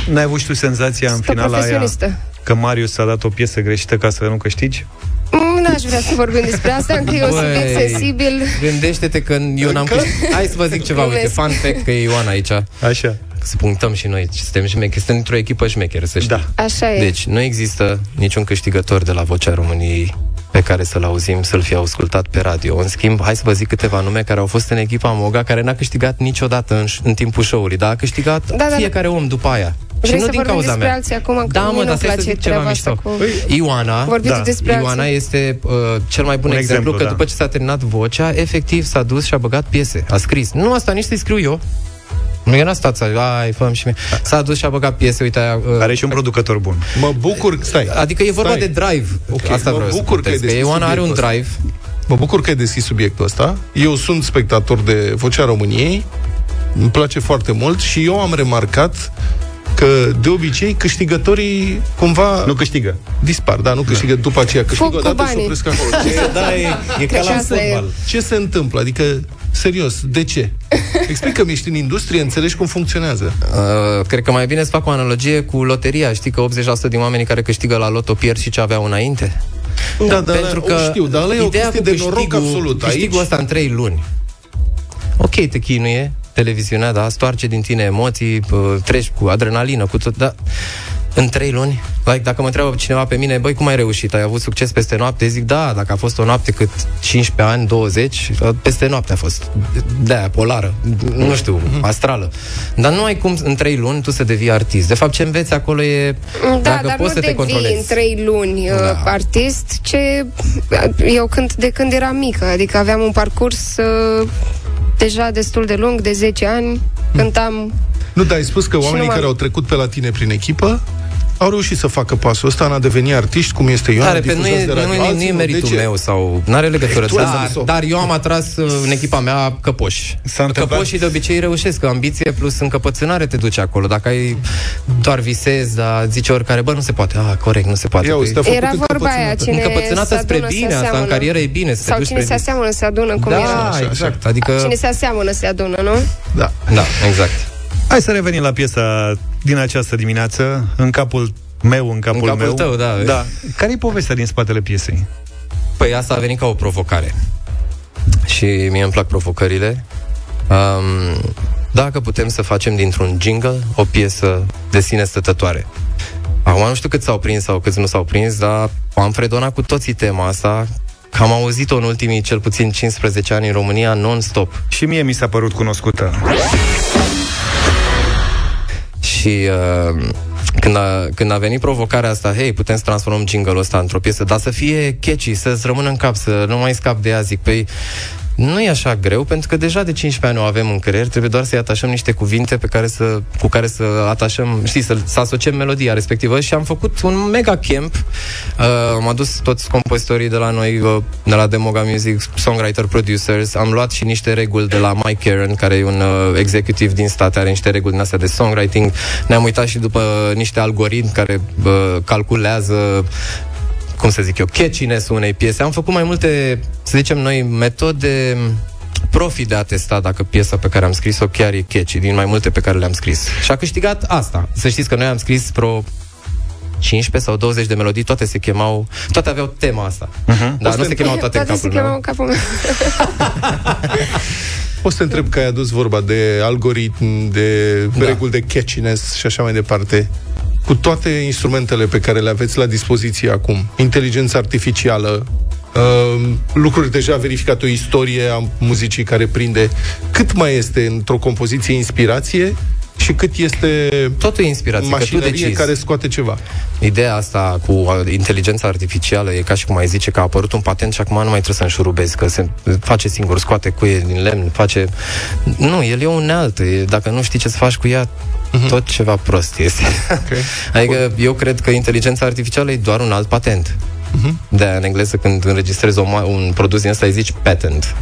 și N-ai avut și tu senzația în Sunt o finala aia profesionistă. că Marius a dat o piesă greșită ca să nu câștigi? Mm, N-aș vrea să vorbim despre asta Încă e un Băi, subiect sensibil Gândește-te că eu n-am câștigat. Hai să vă zic ceva, uite, Glumesc. fun fact că e Ioana aici. Așa. Să punctăm și noi, suntem șmecheri, suntem într-o echipă șmecheră, să știi. Da. Așa e. Deci, nu există niciun câștigător de la Vocea României pe care să-l auzim, să-l fi ascultat pe radio. În schimb, hai să vă zic câteva nume care au fost în echipa Moga, care n-a câștigat niciodată în, în timpul show-ului, dar a câștigat Da, da, da. fiecare om după aia. Vrei și nu să din vorbim cauza despre mea. alții acum Că Da, mie mă, nu-mi dar stai să place zic ceva treaba mișto. asta cu... Ioana, Vorbiți da. despre Ioana alții. este uh, cel mai bun Un exemplu, exemplu, că da. după ce s-a terminat vocea, efectiv s-a dus și a băgat piese, a scris. Nu asta, nici să-i scriu eu. Nu era stat să ai, fă și mie. S-a dus și a băgat piese, uite aia, uh, Are și un producător bun. Mă bucur, stai. Adică e vorba Stai. de drive. Ok, Asta mă vreau să bucur că ai puntez, că deschis Ioana are un subiectul drive. Mă bucur că ai deschis subiectul ăsta. Eu sunt spectator de Vocea României. Îmi place foarte mult și eu am remarcat că de obicei câștigătorii cumva Nu câștigă. dispar, da, nu câștigă după aceea câștigă Fug cu odată și banii. opresc acolo. Ce, *laughs* Da, e, e ca Cred la că asta e. fotbal. ce se întâmplă? Adică, serios, de ce? Explică-mi, ești în industrie, înțelegi cum funcționează. Uh, cred că mai bine să fac o analogie cu loteria. Știi că 80% din oamenii care câștigă la loto pierd și ce aveau înainte? Da, da, Pentru da, că o știu, dar ăla e o ideea chestie cu de noroc câștigul- absolut. Câștigul Aici, ăsta în 3 luni. Ok, te chinuie, televiziunea, da, stoarce din tine emoții, pă, treci cu adrenalină, cu tot, da. În trei luni, like, dacă mă întreabă cineva pe mine, băi, cum ai reușit? Ai avut succes peste noapte? Zic, da, dacă a fost o noapte cât 15 ani, 20, peste noapte a fost. De-aia, polară, nu știu, astrală. Dar nu ai cum în trei luni tu să devii artist. De fapt, ce înveți acolo e Da, dacă dar poți nu să te devii controlezi. în trei luni uh, Da. artist, ce eu când, de când eram mică, adică aveam un parcurs uh, deja destul de lung, de 10 ani, cântam nu, dar ai spus că oamenii numai- care au trecut pe la tine prin echipă au reușit să facă pasul ăsta în a deveni artiști, cum este Ioana, Dar pe nu difuzați e, de nu, radio. e, nu Alții e nu. meritul de ce? meu sau nu are legătură. Tu ai Dar, zis-o. dar eu am atras uh, în echipa mea căpoși. S-a întâmplat- Căpoșii de obicei reușesc, că ambiție plus încăpățânare te duce acolo. Dacă ai doar visezi, dar zice oricare, bă, nu se poate. Ah, corect, nu se poate. Ia uite, Păi, a făcut Era vorba aia, încăpățânată. cine încăpățânată se spre adună, bine, se asta în aseamănă. carieră e bine, să te Sau duci cine spre se aseamănă, se adună, cum Da, era. așa. exact. Adică... Cine se aseamănă, se adună, nu? Da. Da, exact. Hai să revenim la piesa din această dimineață, în capul meu, în capul, În capul meu. tău, da. da. Care e povestea din spatele piesei? Păi asta a venit ca o provocare. Și mie îmi plac provocările. Um, dacă putem să facem dintr-un jingle o piesă de sine stătătoare. Acum nu știu cât s-au prins sau câți nu s-au prins, dar am fredonat cu toții tema asta, că am auzit-o în ultimii cel puțin 15 ani în România non-stop. Și mie mi s-a părut cunoscută. Și uh, când, a, când a venit provocarea asta, hei, putem să transformăm jingle-ul ăsta într-o piesă, dar să fie catchy, să-ți rămână în cap, să nu mai scap de ea, zic, păi nu e așa greu, pentru că deja de 15 ani o avem în creier, trebuie doar să-i atașăm niște cuvinte pe care să, cu care să atașăm, știi, să, să asociem melodia respectivă și am făcut un mega camp. Uh, am adus toți compozitorii de la noi, uh, de la Demoga Music, songwriter, producers, am luat și niște reguli de la Mike Karen, care e un uh, executive din state, are niște reguli din astea de songwriting. Ne-am uitat și după niște algoritmi care uh, calculează cum să zic eu, catchiness unei piese. Am făcut mai multe, să zicem noi, metode profi de a testa dacă piesa pe care am scris-o chiar e catchy, din mai multe pe care le-am scris. Și a câștigat asta. Să știți că noi am scris vreo 15 sau 20 de melodii, toate se chemau, toate aveau tema asta. Uh-huh. Dar nu se chemau toate în Toate se capul chemau meu. în capul meu. *laughs* O să te întreb că ai adus vorba de algoritm, de da. reguli de catchiness și așa mai departe. Cu toate instrumentele pe care le aveți la dispoziție acum, inteligența artificială, uh, lucruri deja verificate, o istorie a muzicii care prinde, cât mai este într-o compoziție inspirație și cât este Totul e inspirație, că tu mașinărie decizi. care scoate ceva. Ideea asta cu uh, inteligența artificială e ca și cum ai zice că a apărut un patent și acum nu mai trebuie să înșurubezi, că se face singur, scoate cuie din lemn, face... Nu, el e o unealtă, e, dacă nu știi ce să faci cu ea, tot ceva prost este. Okay. *laughs* Adică eu cred că inteligența artificială e doar un alt patent. de în engleză când înregistrezi o, ma- un produs din ăsta îi zici patent.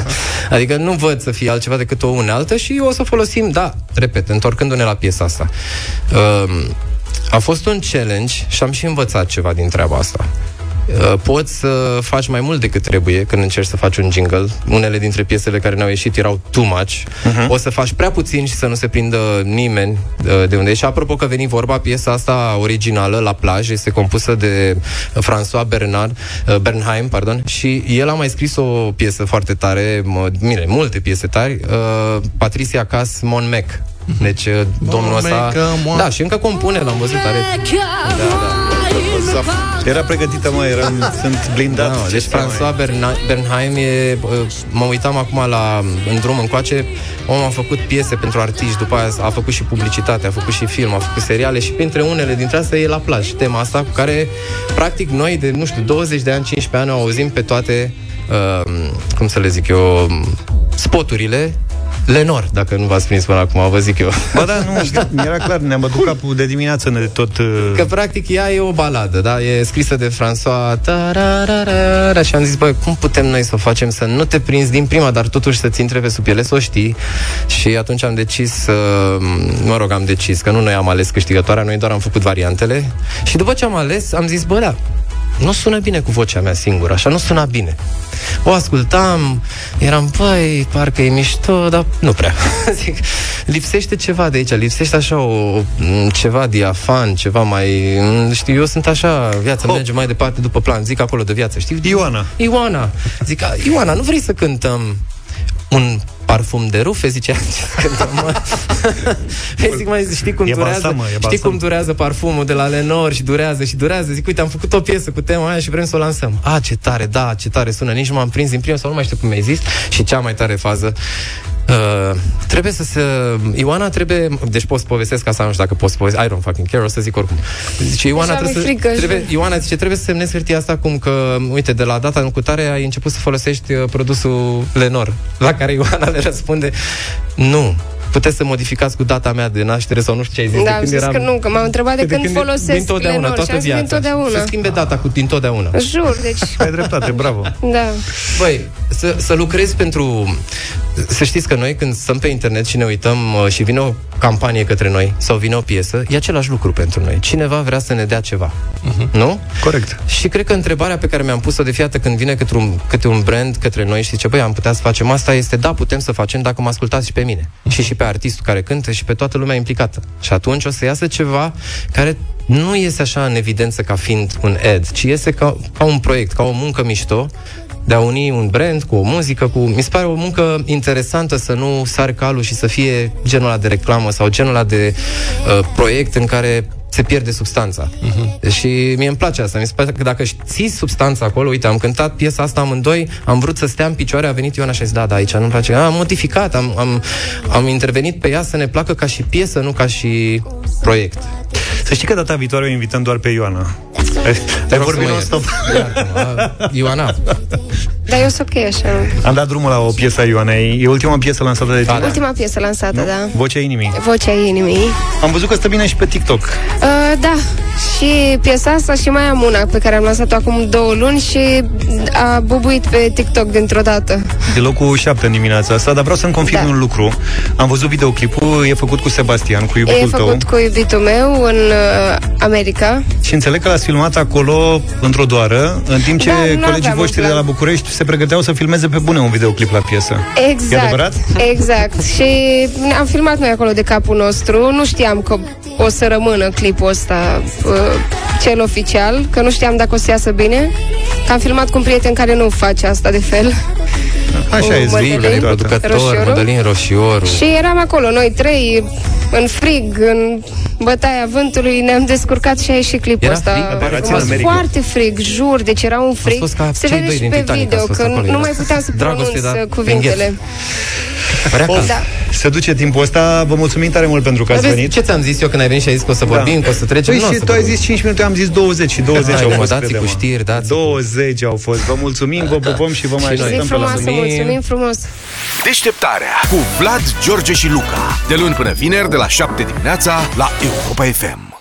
*laughs* adică nu văd să fie altceva decât o unealtă și o să o folosim, da, repet, întorcându-ne la piesa asta. Um, a fost un challenge și am și învățat ceva din treaba asta. Uh, Poți să faci mai mult decât trebuie când încerci să faci un jingle. Unele dintre piesele care ne-au ieșit erau too much. Mhm. O să faci prea puțin și să nu se prindă nimeni uh, de unde e. Și apropo că veni vorba, piesa asta originală, La plaj, este compusă de François Bernard, uh, Bernheim, pardon, și el a mai scris o piesă foarte tare, mă, bine, multe piese tari, uh, Patricia Cas Mon Mec. Deci uh, domnul ăsta... Mecă, mo- Da, și încă compune, l-am văzut, are... Era pregătită, mă, eram, sunt blindat. Da, Ce deci să mai- François Berna- Bernheim e, uh, mă uitam acum la, în drum încoace, omul a făcut piese pentru artiști, după aia a făcut și publicitate, a făcut și film, a făcut seriale și printre unele dintre astea e La plaj, tema asta cu care, practic, noi de, nu știu, 20 de ani, 15 ani o auzim pe toate, uh, cum să le zic eu, spoturile Lenor, dacă nu v-ați prins până acum, vă zic eu. Ba da, nu, mi-era clar, ne-am bătut capul de dimineață de tot... uh, Că practic ea e o baladă, da? E scrisă de François tararara, și am zis, băi, cum putem noi să o facem să nu te prinzi din prima, dar totuși să-ți intre pe sub piele, să o știi. Și atunci am decis să... Mă rog, am decis, că nu noi am ales câștigătoarea, noi doar am făcut variantele. Și după ce am ales, am zis, bă, da, nu sună bine cu vocea mea singură, așa nu suna bine. O ascultam, eram, băi, parcă e mișto, dar nu prea. *laughs* Zic, lipsește ceva de aici, lipsește așa o, m, ceva diafan, ceva mai... m, Știu, eu sunt așa, viața merge mai departe după plan, zic acolo de viață, știi? Ioana. Ioana. Zic, "A, Ioana, nu vrei să cântăm un parfum de rufe, zicea ce cântăm, mă. Păi zic, mai știi cum E durează, balsam, mă, e știi balsam. cum durează parfumul de la Lenor și durează și durează. Zic, uite, am făcut o piesă cu tema aia și vrem să o lansăm. A, ce tare, da, ce tare sună. Nici nu m-am prins din prima sau nu mai știu cum mi-ai zis. Și cea mai tare fază Uh, trebuie să se... Ioana trebuie... Deci pot să povestesc asta, nu știu dacă pot să povestesc. I don't fucking care, o să zic oricum. Zice, Ioana, Așa mi-e trebuie să, frică și- trebuie, Ioana zice, trebuie să semnezi hârtia asta cum că, uite, de la data în cutare ai început să folosești uh, produsul Lenor. La care Ioana le răspunde, nu, puteți să modificați cu data mea de naștere sau nu știu ce ai zis. Da, de am când zis eram... că nu, că m-au întrebat de, de când, când- folosesc din totdeauna, Lenor toată și am zis din viața. totdeauna. Să schimbe data cu din totdeauna. Jur, deci, *laughs* Ai dreptate, bravo. da. Băi, să, să lucrezi pentru... Să știți că noi când stăm pe internet și ne uităm uh, și vine o campanie către noi sau vine o piesă, e același lucru pentru noi. Cineva vrea să ne dea ceva. Nu? Corect. Și cred că întrebarea pe care mi-am pus-o de fiată când vine câte un, câte un brand către noi și zice, băi, am putea să facem asta, este da, putem să facem dacă mă ascultați și pe mine. Și și pe artistul care cântă și pe toată lumea implicată. Și atunci o să iasă ceva care nu iese așa în evidență ca fiind un ad, ci iese ca, ca un proiect, ca o muncă mișto, de a uni un brand cu o muzică, cu... Mi se pare o muncă interesantă să nu sar calul și să fie genul ăla de reclamă sau genul ăla de uh, proiect în care se pierde substanța. Uh-huh. Și mie îmi place asta. Mi se pare că dacă ții substanța acolo, uite, am cântat piesa asta amândoi, am vrut să stea în picioare, a venit Ioana și a zis, da, da, aici nu-mi place. Am modificat, am, am, am intervenit pe ea să ne placă ca și piesă, nu ca și proiect. Să știi că data viitoare o invităm doar pe Ioana. Ai, ai rog vorbit să mă non-stop. Ioana. Dar eu sunt ok așa. Am dat drumul la o piesă a Ioanei. E ultima piesă lansată de tine. Ultima piesă lansată, da. Vocea inimii. Vocea inimii. Am văzut că stă bine și pe TikTok. Uh, da, și piesa asta și mai am una pe care am lansat-o acum două luni și a bubuit pe TikTok dintr-o dată. De locul 7 în dimineața asta, dar vreau să-mi confirm Da. un lucru. Am văzut videoclipul, e făcut cu Sebastian, cu E iubitul tău. făcut cu iubitul meu în uh, America. Și înțeleg că l-ați filmat acolo într-o doară, în timp ce Da, nu colegii aveam voștri un de plan. la București se pregăteau să filmeze pe bune un videoclip la piesă. E Exact. adevărat? Exact. Și am filmat noi acolo de capul nostru. Nu știam că o să rămână clipul ăsta uh, cel oficial, că nu știam dacă o să iasă bine. Că am filmat cu un prieten care nu face asta de fel. Așa e, cu zvii, Mădălin producător, Roșioru. Mădălin Roșioru. Și eram acolo, noi trei, în frig, în bătaia vântului, ne-am descurcat și a ieșit clipul Era ăsta. frig? Operațiune frumos. America. Foarte frig, jur, deci era un frig. fost ca Se cei vede doi și din pe Titanic, video, ați fost că acolo, nu era mai puteam să dragoste, pronunț da, uh, cuvintele. Da. Se duce timpul ăsta. Vă mulțumim tare mult pentru că ați Vezi venit. ce ți-am zis eu când ai venit și ai zis că o să vorbim, că o să trecem? Păi Nu o și să tu ai vorbim. zis 5 minute, eu am zis 20 și 20 Hai, au mă, fost. dați crede-mă. cu știri, dați 20 au fost. Vă mulțumim, vă pupăm și vă mai Zi așteptăm pe la frumoasă, mulțumim frumos. Deșteptarea cu Vlad, George și Luca. De luni până vineri, de la 7 dimineața, la Europa FM.